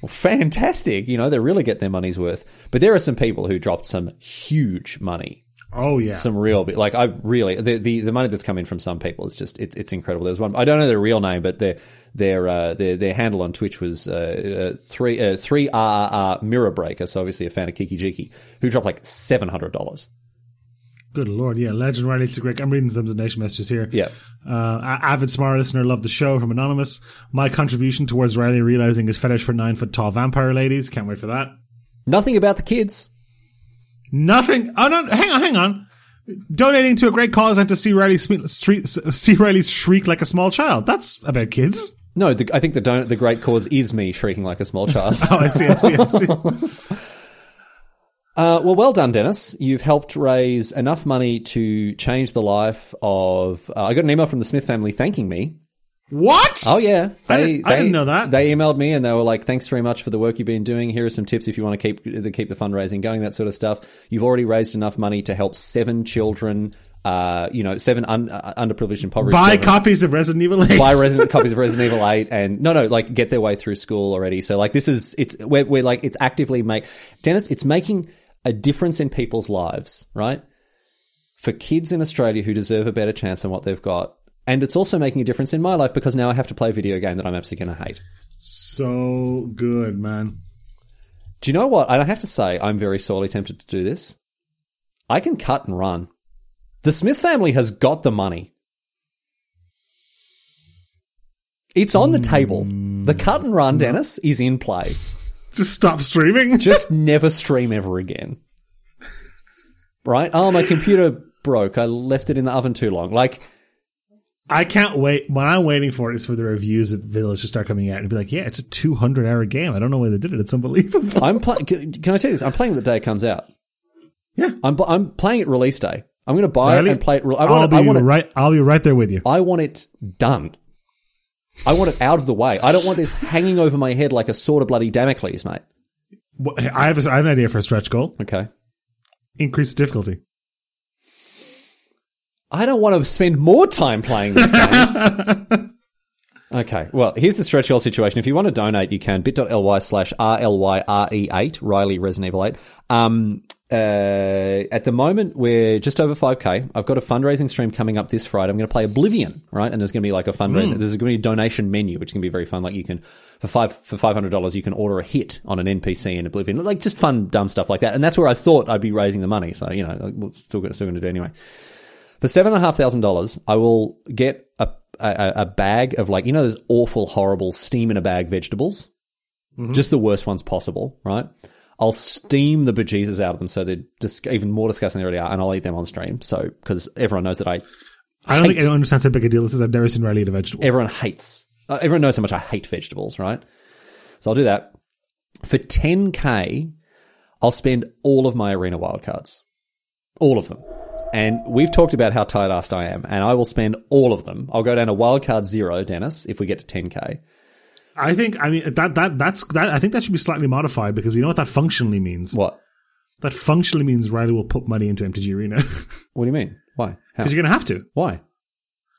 Well, fantastic. You know, they really get their money's worth. But there are some people who dropped some huge money. Oh yeah. Some real, like I really the, the the money that's coming from some people is just it's it's incredible. There's one I don't know their real name, but their their uh, their their handle on Twitch was uh, uh, three uh, three RRR Mirror Breaker, so obviously a fan of Kiki Jiki, who dropped like seven hundred dollars. Good lord, yeah. Legend Riley, it's a great. I'm reading some donation messages here. Yeah. Uh, avid SMAR listener, love the show from Anonymous. My contribution towards Riley realizing his fetish for nine foot tall vampire ladies. Can't wait for that. Nothing about the kids. Nothing. Oh no! Hang on, hang on. Donating to a great cause and to see Riley sme- street, see Riley shriek like a small child. That's about kids. No, the, I think the don't, the great cause is me shrieking like a small child. <laughs> Oh, I see. I see. I see. Uh, well, well done, Denis. You've helped raise enough money to change the life of. Uh, I got an email from the Smith family thanking me. What? Oh yeah, I they, didn't- I didn't know that. They emailed me and they were like, "Thanks very much for the work you've been doing. Here are some tips if you want to keep the keep the fundraising going, that sort of stuff. You've already raised enough money to help seven children, uh, you know, seven un, uh, underprivileged and impoverished Buy children copies of Resident Evil 8. buy resident <laughs> copies of Resident Evil 8 and no no like get their way through school already. So like this is it's we're, we're like it's actively make Denis it's making a difference in people's lives, right? For kids in Australia who deserve a better chance than what they've got. And it's also making a difference in my life because now I have to play a video game that I'm absolutely going to hate. So good, man. Do you know what? I have to say, I'm very sorely tempted to do this. I can cut and run. The Smith family has got the money. It's on the table. The cut and run, mm. Denis, is in play. <laughs> Just stop streaming. <laughs> Just never stream ever again. Right? Oh, my computer broke. I left it in the oven too long. Like, I can't wait. What I'm waiting for is for the reviews of Village to start coming out and be like, yeah, it's a 200 hour game. I don't know why they did it. It's unbelievable. I'm playing. Can, can I tell you this? I'm playing it the day it comes out. Yeah. I'm I'm playing it release day. I'm going to buy Really? it and play it. re- I I'll want, be it, I want it. right. I'll be right there with you. I want it done. I want it out of the way. I don't want this hanging over my head like a sword of bloody Damocles, mate. Wh- I have, a, I have an idea for a stretch goal. Okay. Increase the difficulty. I don't want to spend more time playing this game. <laughs> okay, well, here's the stretch goal situation. If you want to donate, you can bit.ly slash RLYRE8, Riley Resident Evil 8. Um, uh, at the moment, we're just over 5k. I've got a fundraising stream coming up this Friday. I'm going to play Oblivion, right? And there's going to be like a fundraising. There's going to be a donation menu, which can be very fun. Like you can, for five for five hundred dollars, you can order a hit on an NPC in Oblivion, like just fun, dumb stuff like that. And that's where I thought I'd be raising the money. So you know, we're still going still going to do it anyway. For seven and a half thousand dollars, I will get a, a a bag of like you know those awful, horrible steam in a bag vegetables, just the worst ones possible, right? I'll steam the bejesus out of them so they're dis- even more disgusting than they already are, and I'll eat them on stream. So because everyone knows that I, I don't think anyone understands how big a deal this is. I've never seen Riley eat a vegetable. everyone hates, uh, everyone knows how much I hate vegetables, right? So I'll do that for ten k. I'll spend all of my arena wildcards, all of them. And we've talked about how tight assed I am, and I will spend all of them. I'll go down to wildcard zero, Denis, if we get to 10k. I think. I mean that that that's that. I think that should be slightly modified because you know what that functionally means. What? That functionally means Riley will put money into MTG Arena <laughs> What do you mean? Why? Because you're going to have to Why?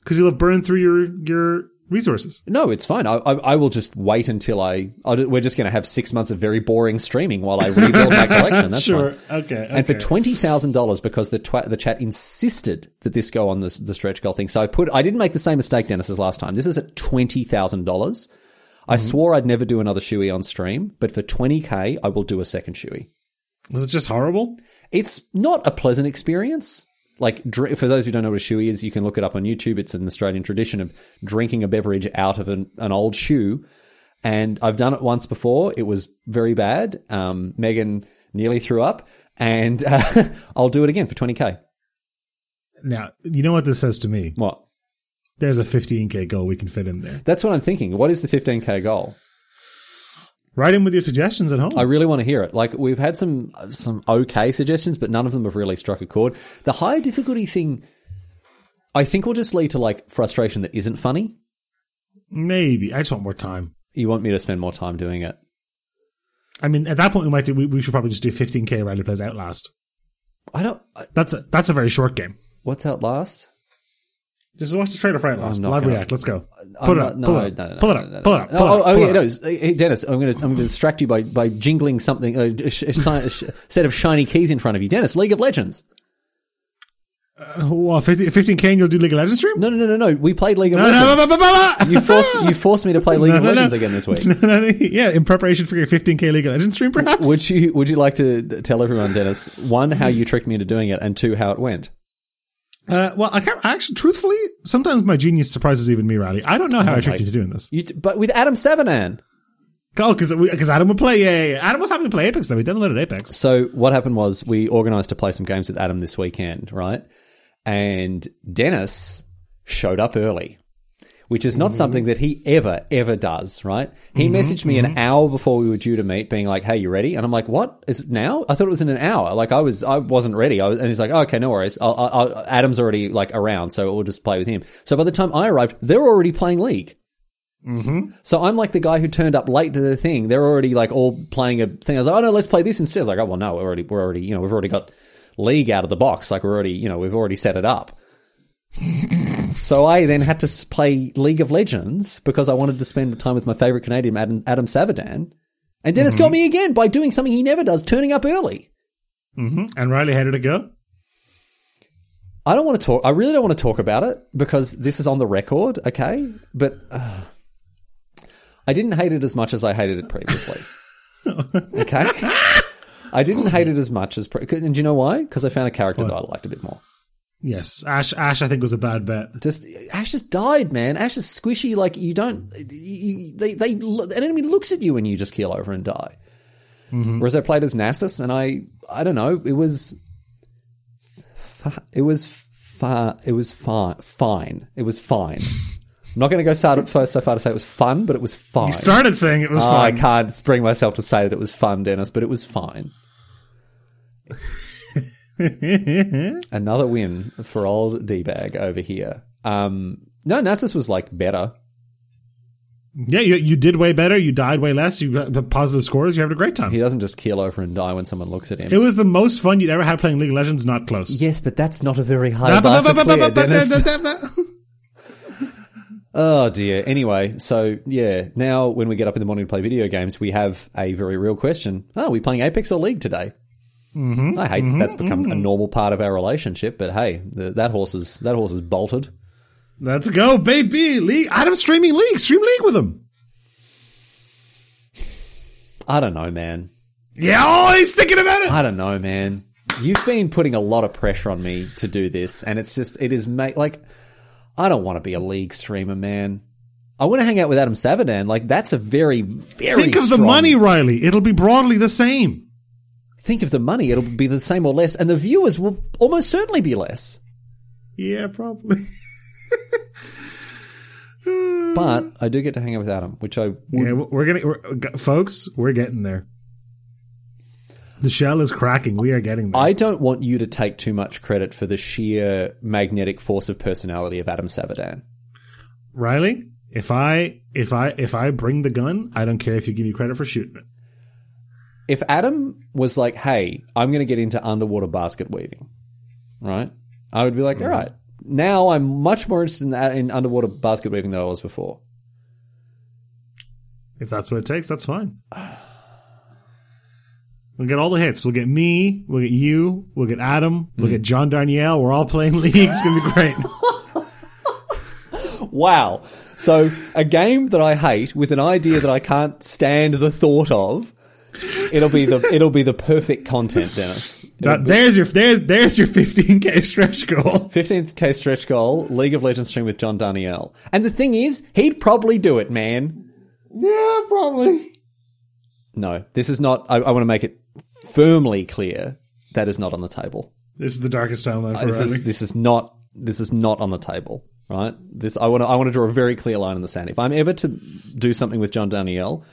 because you'll have burned through your your resources. No, it's fine. I, I, I will just wait until I. I'll, we're just going to have six months of very boring streaming while I rebuild my collection. That's fine. Okay. And for twenty thousand dollars, because the twa- the chat insisted that this go on the the stretch goal thing, so I put I didn't make the same mistake, Denis, as last time. This is at twenty thousand dollars. I mm-hmm. swore I'd never do another shoey on stream, but for twenty k, I will do a second shoey. was it just horrible? It's not a pleasant experience. Like dr- for those who don't know what a shoey is, you can look it up on YouTube. It's an Australian tradition of drinking a beverage out of an, an old shoe. And I've done it once before. It was very bad. Um, Megan nearly threw up, and uh, <laughs> I'll do it again for twenty k. Now you know what this says to me. What? There's a 15k goal we can fit in there. That's what I'm thinking. What is the 15k goal? Write in with your suggestions at home. I really want to hear it. Like we've had some some okay suggestions, but none of them have really struck a chord. The high difficulty thing, I think, will just lead to like frustration that isn't funny. Maybe. I just want more time. You want me to spend more time doing it? I mean, at that point, we might do. We, we should probably just do 15k Riley plays Outlast. I don't. I- That's a that's a very short game. What's Outlast? Just watch the trailer for Outlast. Live gonna- react. Let's go. I'm Pull it not- up. no, Pull it no, up. no, Pull it up. Pull it up. Pull it Oh, oh up. oh, it no. Hey, Denis, I'm going to I'm going to distract you by by jingling something, uh, a, a, a a set of shiny keys in front of you. Denis, League of Legends. Uh, well, 50, 15k and you'll do League of Legends stream? No, no, no, no, no. We played League of No, Legends. no, no, no, no. You forced <laughs> you forced me to play League No, of no. Legends again this week. <laughs> No, no, no. Yeah, in preparation for your 15k League of Legends stream, perhaps. Would you Would you like to tell everyone, Denis, one how you tricked me into doing it, and two how it went? Uh, well, I can't actually. Truthfully, sometimes my genius surprises even me, Riley. I don't know how I tricked you to doing this. You, but with Adam Savanan. Oh, because because Adam would play. Yeah, yeah, yeah. Adam was having to play Apex though. He downloaded Apex. So what happened was we organised to play some games with Adam this weekend, right? And Denis showed up early, which is not mm-hmm. something that he ever, ever does, right? He mm-hmm. messaged me an mm-hmm. hour before we were due to meet, being like, "Hey, you ready?" And I'm like, "What is it now?" I thought it was in an hour. Like I was, I wasn't ready. I was, and he's like, oh, "Okay, no worries. I'll, I'll, I'll- Adam's already like around, so we'll just play with him." So by the time I arrived, they're already playing League. So I'm like the guy who turned up late to the thing. They're already like all playing a thing. I was like, oh no, let's play this instead. I was like, oh well, no, we're already, we're already, you know, we've already got League out of the box. Like we're already, you know, we've already set it up. <laughs> so I then had to play League of Legends because I wanted to spend time with my favorite Canadian, Adam, Adam Savadan. And Denis got me again by doing something he never does, turning up early. And Riley, how did it go? I don't want to talk. I really don't want to talk about it because this is on the record, okay? But uh, I didn't hate it as much as I hated it previously. <laughs> okay, I didn't hate it as much as. Pre- and do you know why? Because I found a character that I liked a bit more. Yes, Ashe. Ashe, I think was a bad bet. Just Ashe just died, man. Ashe is squishy. Like you don't. You, they they the enemy looks at you and you just keel over and die. Mm-hmm. Whereas I played as Nasus and I I don't know. It was it was far it was fine fine. It was fine. I'm not going to go so first so far to say it was fun, but it was fine. You started saying it was Oh, I can't bring myself to say that it was fun, Denis, but it was fine. <laughs> Another win for old D bag over here. Um, no, Nasus was like better. Yeah, you, you did way better. You died way less. You got positive scores. You having a great time. He doesn't just keel over and die when someone looks at him. It was the most fun you'd ever had playing League of Legends. Not close. yes, but that's not a very high bar to clear, Denis. Oh dear. Anyway, so yeah, now when we get up in the morning to play video games, we have a very real question. Oh, are we playing Apex or League today? Mm-hmm, I hate that that's become a normal part of our relationship, but hey, the, that horse is that horse is bolted. Let's go, baby. League. Adam streaming League. Stream League with him. I don't know, man. Yeah. Oh, he's thinking about it. I don't know, man. You've been putting a lot of pressure on me to do this, and it's just it is ma- like I don't want to be a league streamer, man. I want to hang out with Adam Savadan. Like that's a very very Think of the money, Riley. It'll be broadly the same. Think of the money; it'll be the same or less, and the viewers will almost certainly be less. Yeah, probably. <laughs> But I do get to hang out with Adam, which I would Yeah, we're gonna, we're, folks. We're getting there. The shell is cracking. We are getting there. I don't want you to take too much credit for the sheer magnetic force of personality of Adam Savadan. Riley, if I if I if I bring the gun, I don't care if you give me credit for shooting it. If Adam was like, "Hey, I'm going to get into underwater basket weaving," right? I would be like, mm-hmm. "All right." Now I'm much more interested in, that, in underwater basket weaving than I was before. If that's what it takes, that's fine. We'll get all the hits. We'll get me. We'll get you. We'll get Adam. We'll mm. get John Darnielle. We're all playing <laughs> league. It's gonna be great. <laughs> Wow. So a game that I hate with an idea that I can't stand the thought of. It'll be the it'll be the perfect content, Denis. That, there's your there's there's your 15k stretch goal. 15k stretch goal, League of Legends stream with John Danielle. And the thing is, he'd probably do it, man. Yeah, probably. No, this is not. I, I want to make it firmly clear that is not on the table. This is the darkest timeline uh, for This Riley. is this is not this is not on the table. Right? This I want to I want to draw a very clear line in the sand. If I'm ever to do something with John Danielle,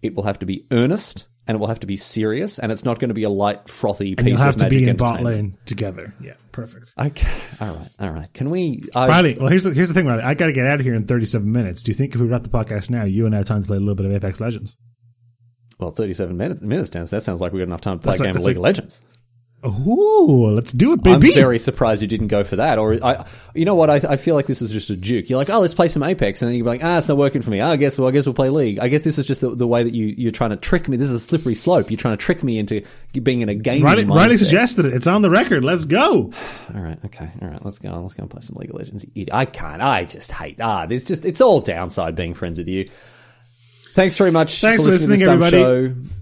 It will have to be earnest and it will have to be serious, and it's not going to be a light, frothy And piece you'll have of to magic be in bot lane together. Yeah, perfect. Okay, all right, all right. Can we? I, Riley, well, here's the, here's the thing, Riley. I got to get out of here in 37 minutes. Do you think if we wrap the podcast now, you and I have time to play a little bit of Apex Legends? well, thirty-seven minutes. Minutes sounds. That sounds like we've got enough time to play That's a like- game of that's League of Legends. Ooh, let's do it, baby! I'm very surprised you didn't go for that. Or I, you know what? I, I feel like this was just a juke. You're like, oh, let's play some Apex, and then you're like, ah, it's not working for me. Ah, I guess, well, I guess we'll play League. I guess this was just the, the way that you you're trying to trick me. This is a slippery slope. You're trying to trick me into being in a game. Riley, Riley suggested it. It's on the record. Let's go. <sighs> All right, okay, all right. Let's go. Let's go and play some League of Legends. I can't. I just hate. Ah, there's just. It's all downside being friends with you. Thanks very much. Thanks for listening, listening, everybody. Show.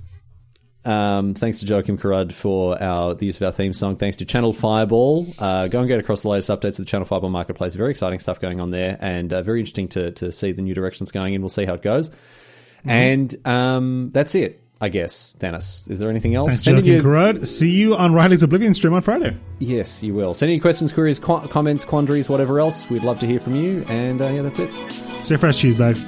Um, thanks to Joachim Karad for our the use of our theme song. Thanks to Channel Fireball. Uh, go and get across the latest updates of the Channel Fireball marketplace. Very exciting stuff going on there, and uh, very interesting to to see the new directions going in. We'll see how it goes. Mm-hmm. And um, that's it, I guess. Denis, is there anything else? Thanks, Send in Joking your- Karud. See you on Riley's Oblivion stream on Friday. Yes, you will. Send any questions, queries, qu- comments, quandaries, whatever else. We'd love to hear from you. And uh, yeah, that's it. Stay fresh, cheese bags.